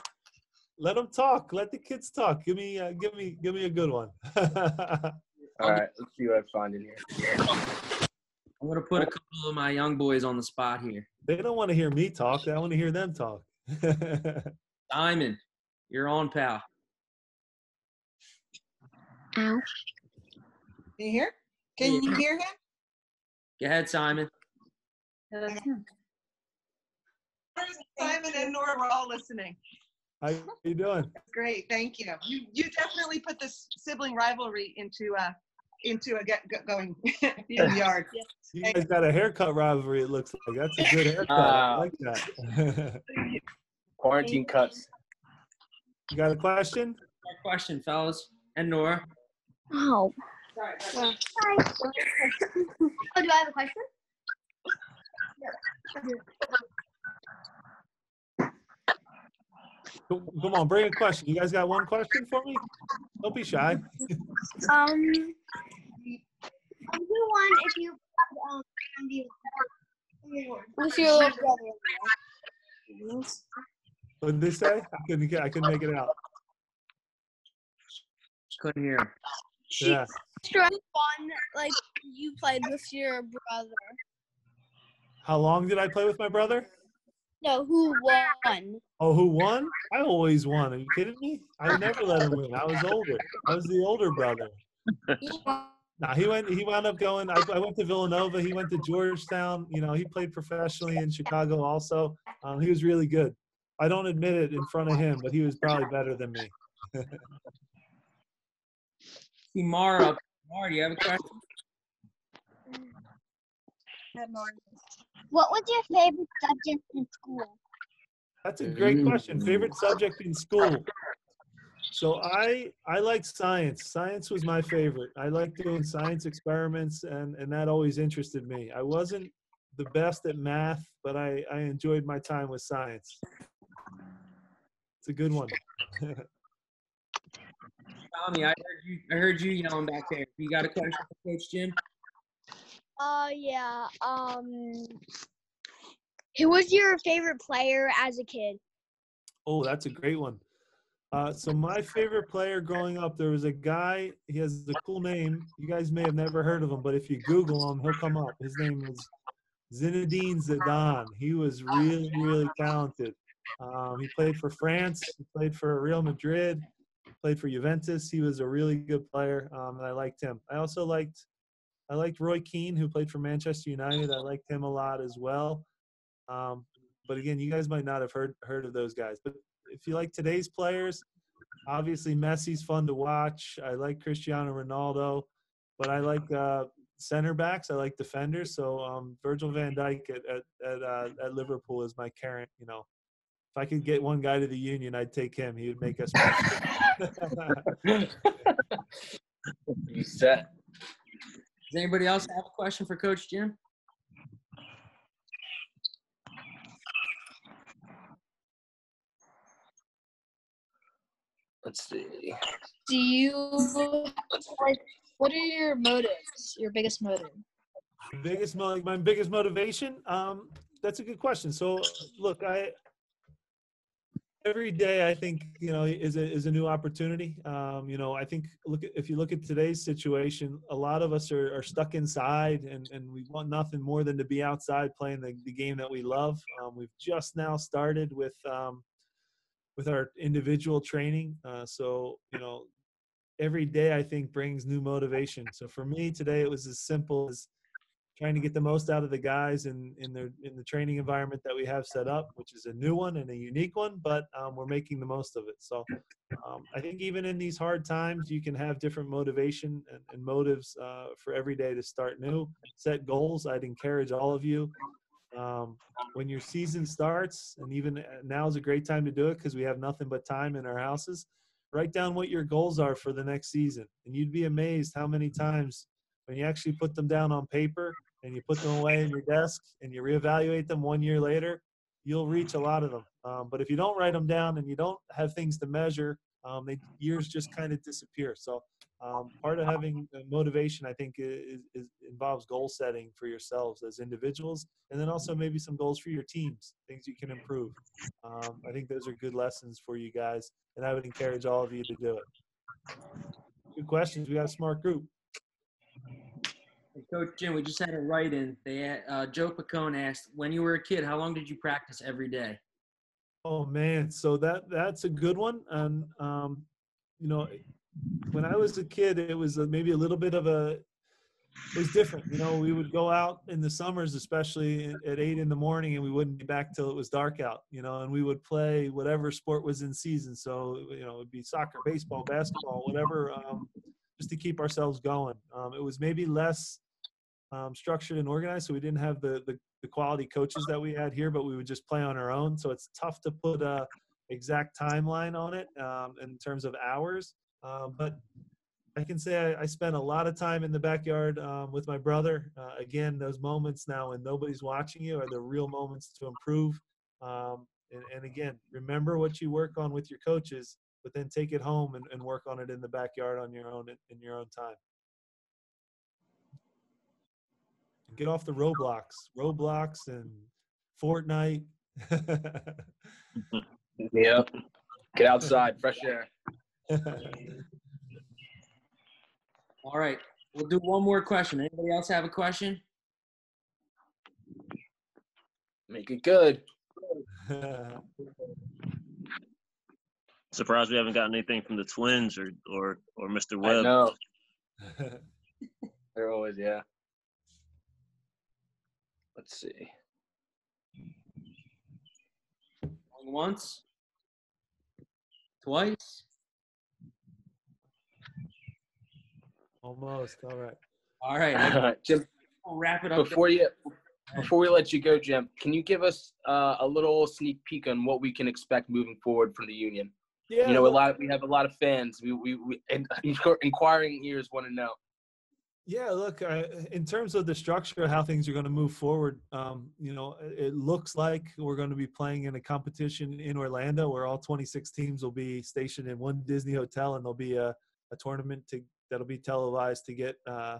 Let them talk. Let the kids talk. Give me, uh, give me, give me a good one. All right, let's see what I find in here. I'm gonna put a couple of my young boys on the spot here. they don't want to hear me talk. I want to hear them talk. Diamond, you're on, pal. Ow. Can you hear? Can you hear him? Go ahead, Simon. Simon and Nora were all listening. How you doing? Great, thank you. You you definitely put this sibling rivalry into uh into a get go- going in the yard. You guys got a haircut rivalry. It looks like that's a good haircut. I Uh, like that. Quarantine cuts. you got a question? A question, fellas, and Nora. Oh. Hi. Oh, do I have a question? Come come on, bring a question. You guys got one question for me? Don't be shy. Um, you one if you um with your little brother. What did they say? I couldn't get. I couldn't make it out. Couldn't hear. Him. Yeah. Fun like you played with your brother. How long did I play with my brother? No, who won? Oh, who won? I always won. Are you kidding me? I never let him win. I was older. I was the older brother. Nah, he went. He wound up going. I, I went to Villanova. He went to Georgetown. You know, he played professionally in Chicago. Also, um, he was really good. I don't admit it in front of him, but he was probably better than me. See Mara. Mara, do you have a question? What was your favorite subject in school? That's a great question. Favorite subject in school? So I I like science. Science was my favorite. I liked doing science experiments, and and that always interested me. I wasn't the best at math, but I I enjoyed my time with science. It's a good one. Tommy, I heard you. I heard you yelling back there. You got a question for Coach Jim? Uh, yeah. Um, who was your favorite player as a kid? Oh, that's a great one. Uh, so my favorite player growing up, there was a guy. He has a cool name. You guys may have never heard of him, but if you Google him, he'll come up. His name was Zinedine Zidane. He was really, really talented. Um, he played for France. He played for Real Madrid. Played for Juventus. He was a really good player, um, and I liked him. I also liked, I liked Roy Keane, who played for Manchester United. I liked him a lot as well. Um, but again, you guys might not have heard heard of those guys. But if you like today's players, obviously Messi's fun to watch. I like Cristiano Ronaldo, but I like uh, center backs. I like defenders. So um, Virgil Van Dijk at at at, uh, at Liverpool is my current. You know, if I could get one guy to the Union, I'd take him. He would make us. You set. Does anybody else have a question for Coach Jim? Let's see. do you like what are your motives your biggest motive biggest mo- my biggest motivation um that's a good question so look i every day I think you know is a is a new opportunity. Um, you know, I think look at, if you look at today's situation, a lot of us are, are stuck inside, and and we want nothing more than to be outside playing the, the game that we love. Um, we've just now started with um, with our individual training, uh, so you know, every day I think brings new motivation. So for me today, it was as simple as trying to get the most out of the guys in in their in the training environment that we have set up, which is a new one and a unique one, but um, we're making the most of it. So um, I think even in these hard times, you can have different motivation and, and motives uh, for every day to start new. Set goals. I'd encourage all of you. Um, when your season starts, and even uh, now is a great time to do it because we have nothing but time in our houses. Write down what your goals are for the next season, and you'd be amazed how many times when you actually put them down on paper and you put them away in your desk and you reevaluate them one year later, you'll reach a lot of them. Um, but if you don't write them down and you don't have things to measure, um, they, years just kind of disappear. So um, part of having motivation, I think, is, is, involves goal setting for yourselves as individuals, and then also maybe some goals for your teams, things you can improve. Um, I think those are good lessons for you guys, and I would encourage all of you to do it. Good questions. We got a smart group. Coach Jim, we just had a write-in. They uh, Joe Pacone asked, when you were a kid, how long did you practice every day? Oh man, so that that's a good one. And um, you know, when I was a kid, it was maybe a little bit of a it was different. You know, we would go out in the summers, especially at eight in the morning, and we wouldn't be back till it was dark out. You know, and we would play whatever sport was in season. So you know, it'd be soccer, baseball, basketball, whatever, um, just to keep ourselves going. Um, it was maybe less um, structured and organized. So we didn't have the, the, the quality coaches that we had here, but we would just play on our own. So it's tough to put a exact timeline on it um, in terms of hours. Um, but I can say I, I, spent a lot of time in the backyard um, with my brother. Uh, again, those moments now when nobody's watching you are the real moments to improve. Um, and, and, again, remember what you work on with your coaches, but then take it home and, and work on it in the backyard on your own in your own time. Get off the Roblox, Roblox and Fortnite. yep. Get outside, fresh air. All right. We'll do one more question. Anybody else have a question? Make it good. Surprised we haven't gotten anything from the twins or or or Mr. Webb. I know. They're always yeah. Let's see. Once, twice. Almost. All right. All right. Jim, we'll wrap it up. Before you before we let you go, Jim, can you give us uh, a little sneak peek on what we can expect moving forward from the union? Yeah, you know, a lot. Of, we have a lot of fans. We we, we inquiring ears want to know. Yeah, look, in terms of the structure, how things are going to move forward, um, you know, it looks like we're going to be playing in a competition in Orlando where all 26 teams will be stationed in one Disney hotel, and there'll be a, a tournament to, that'll be televised to get uh,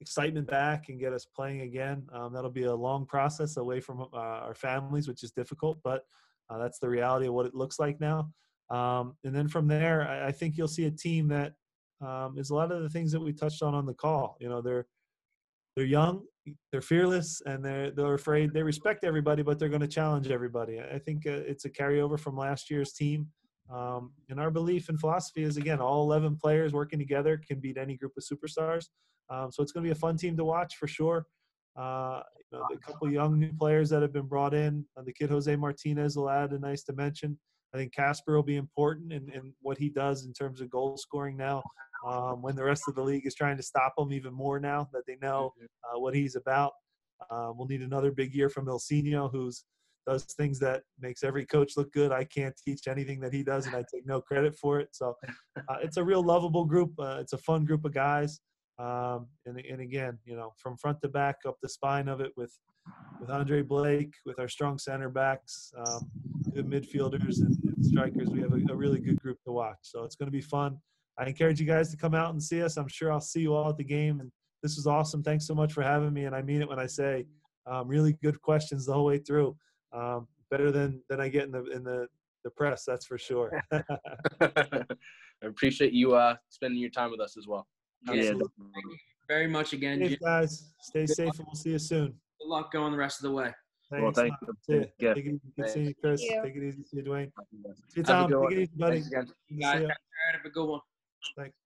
excitement back and get us playing again. Um, that'll be a long process away from uh, our families, which is difficult, but uh, that's the reality of what it looks like now. Um, and then from there, I, I think you'll see a team that um, is a lot of the things that we touched on on the call. You know, they're they're young, they're fearless, and they're they're afraid. They respect everybody, but they're going to challenge everybody. I think uh, it's a carryover from last year's team. Um, and our belief and philosophy is again, all 11 players working together can beat any group of superstars. Um, so it's going to be a fun team to watch for sure. Uh, you know, a couple young new players that have been brought in. Uh, the kid Jose Martinez will add a nice dimension. I think Casper will be important in, in what he does in terms of goal scoring now um, when the rest of the league is trying to stop him even more now that they know uh, what he's about. Uh, we'll need another big year from Ilsinho, who's does things that makes every coach look good. I can't teach anything that he does, and I take no credit for it. So uh, it's a real lovable group. Uh, it's a fun group of guys. Um, and, and again, you know, from front to back, up the spine of it with with Andre Blake, with our strong center backs, um, good midfielders and, strikers. We have a, a really good group to watch. So it's going to be fun. I encourage you guys to come out and see us. I'm sure I'll see you all at the game. And this was awesome. Thanks so much for having me. And I mean it when I say um, really good questions the whole way through. Um, better than than I get in the in the the press. That's for sure. I appreciate you uh, spending your time with us as well. Yeah, Absolutely. very much again. Jim. Safe, guys. Stay safe, and we'll see you soon. Good luck going the rest of the way. Thanks. Well, thank you. Yeah. Take it easy. Good seeing you, Chris. You. Take it easy. See you, Dwayne. See you, Tom. Take it easy, buddy. Thanks again. See Guys, ya. have a good one. Thanks.